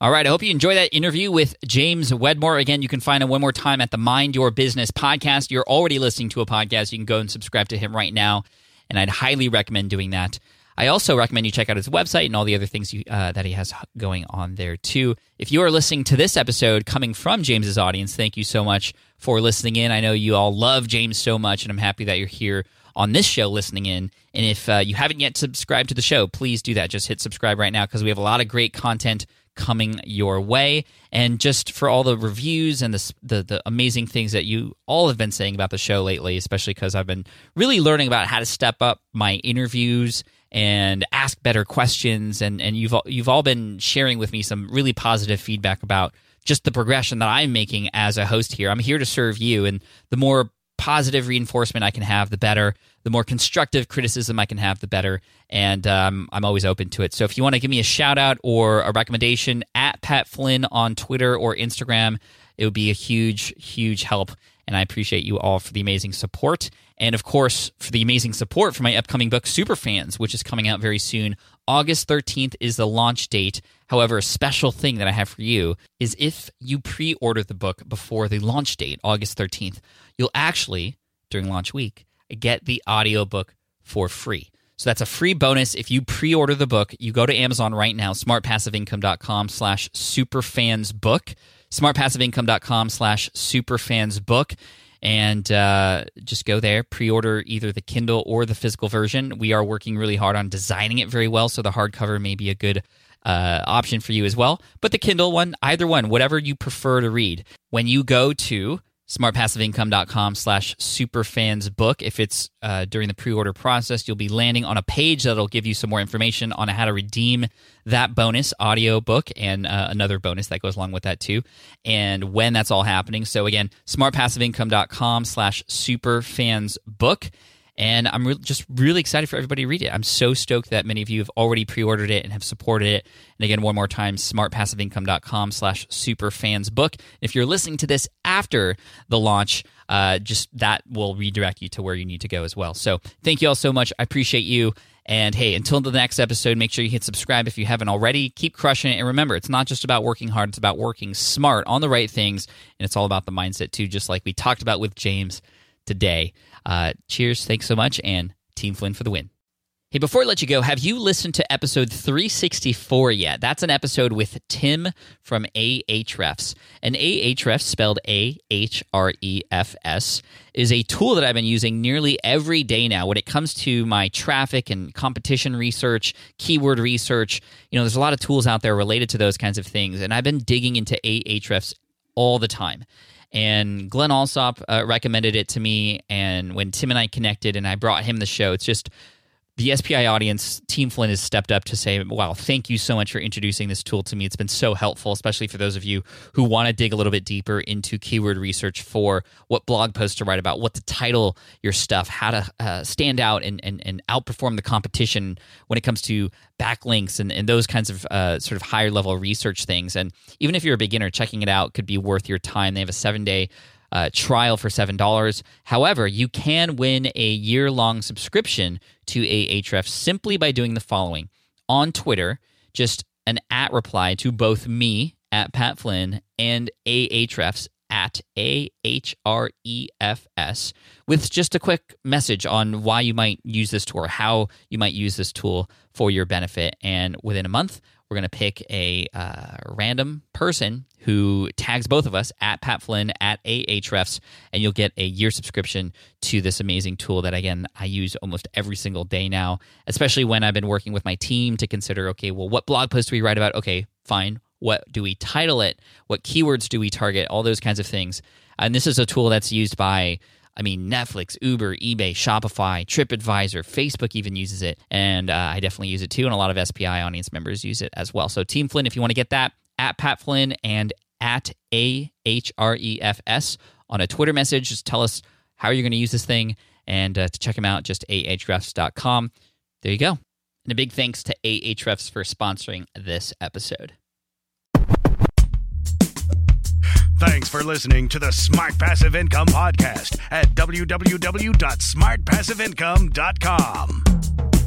All right. I hope you enjoy that interview with James Wedmore. Again, you can find him one more time at the Mind Your Business podcast. You're already listening to a podcast. You can go and subscribe to him right now. And I'd highly recommend doing that. I also recommend you check out his website and all the other things you, uh, that he has going on there too. If you are listening to this episode coming from James's audience, thank you so much for listening in. I know you all love James so much, and I'm happy that you're here on this show listening in. And if uh, you haven't yet subscribed to the show, please do that. Just hit subscribe right now because we have a lot of great content coming your way. And just for all the reviews and the, the, the amazing things that you all have been saying about the show lately, especially because I've been really learning about how to step up my interviews and ask better questions. And, and you've you've all been sharing with me some really positive feedback about just the progression that I'm making as a host here. I'm here to serve you, and the more positive reinforcement I can have, the better. The more constructive criticism I can have, the better. And um, I'm always open to it. So if you want to give me a shout out or a recommendation at Pat Flynn on Twitter or Instagram, it would be a huge, huge help. And I appreciate you all for the amazing support. And of course, for the amazing support for my upcoming book, Superfans, which is coming out very soon. August 13th is the launch date. However, a special thing that I have for you is if you pre order the book before the launch date, August 13th, you'll actually, during launch week, get the audiobook for free. So that's a free bonus if you pre-order the book. You go to Amazon right now, smartpassiveincome.com slash superfansbook, smartpassiveincome.com slash superfansbook and uh, just go there pre-order either the kindle or the physical version. We are working really hard on designing it very well so the hardcover may be a good uh, option for you as well. But the kindle one either one whatever you prefer to read. When you go to smartpassiveincome.com slash superfansbook. If it's uh, during the pre-order process, you'll be landing on a page that'll give you some more information on how to redeem that bonus audio book and uh, another bonus that goes along with that too, and when that's all happening. So again, smartpassiveincome.com slash superfansbook. And I'm re- just really excited for everybody to read it. I'm so stoked that many of you have already pre-ordered it and have supported it. And again, one more time, smartpassiveincome.com slash superfansbook. If you're listening to this after the launch, uh, just that will redirect you to where you need to go as well. So thank you all so much. I appreciate you. And hey, until the next episode, make sure you hit subscribe if you haven't already. Keep crushing it. And remember, it's not just about working hard, it's about working smart on the right things. And it's all about the mindset, too, just like we talked about with James today. Uh, cheers. Thanks so much. And Team Flynn for the win. Hey, before I let you go, have you listened to episode 364 yet? That's an episode with Tim from Ahrefs. And Ahrefs, spelled A H R E F S, is a tool that I've been using nearly every day now when it comes to my traffic and competition research, keyword research. You know, there's a lot of tools out there related to those kinds of things. And I've been digging into Ahrefs all the time. And Glen Allsopp uh, recommended it to me. And when Tim and I connected and I brought him the show, it's just the SPI audience, Team Flynn has stepped up to say, wow, thank you so much for introducing this tool to me. It's been so helpful, especially for those of you who want to dig a little bit deeper into keyword research for what blog posts to write about, what to title your stuff, how to uh, stand out and, and, and outperform the competition when it comes to backlinks and, and those kinds of uh, sort of higher level research things. And even if you're a beginner, checking it out could be worth your time. They have a seven day uh, trial for $7. However, you can win a year long subscription to Ahrefs simply by doing the following. On Twitter, just an at reply to both me at Pat Flynn and Ahrefs at A H R E F S with just a quick message on why you might use this tool or how you might use this tool for your benefit. And within a month, we're going to pick a uh, random person who tags both of us at Pat Flynn at Ahrefs, and you'll get a year subscription to this amazing tool that, again, I use almost every single day now, especially when I've been working with my team to consider okay, well, what blog post do we write about? Okay, fine. What do we title it? What keywords do we target? All those kinds of things. And this is a tool that's used by I mean, Netflix, Uber, eBay, Shopify, TripAdvisor, Facebook even uses it. And uh, I definitely use it too. And a lot of SPI audience members use it as well. So, Team Flynn, if you want to get that, at Pat Flynn and at AHREFS on a Twitter message. Just tell us how you're going to use this thing. And uh, to check them out, just ahrefs.com. There you go. And a big thanks to Ahrefs for sponsoring this episode. Thanks for listening to the Smart Passive Income Podcast at www.smartpassiveincome.com.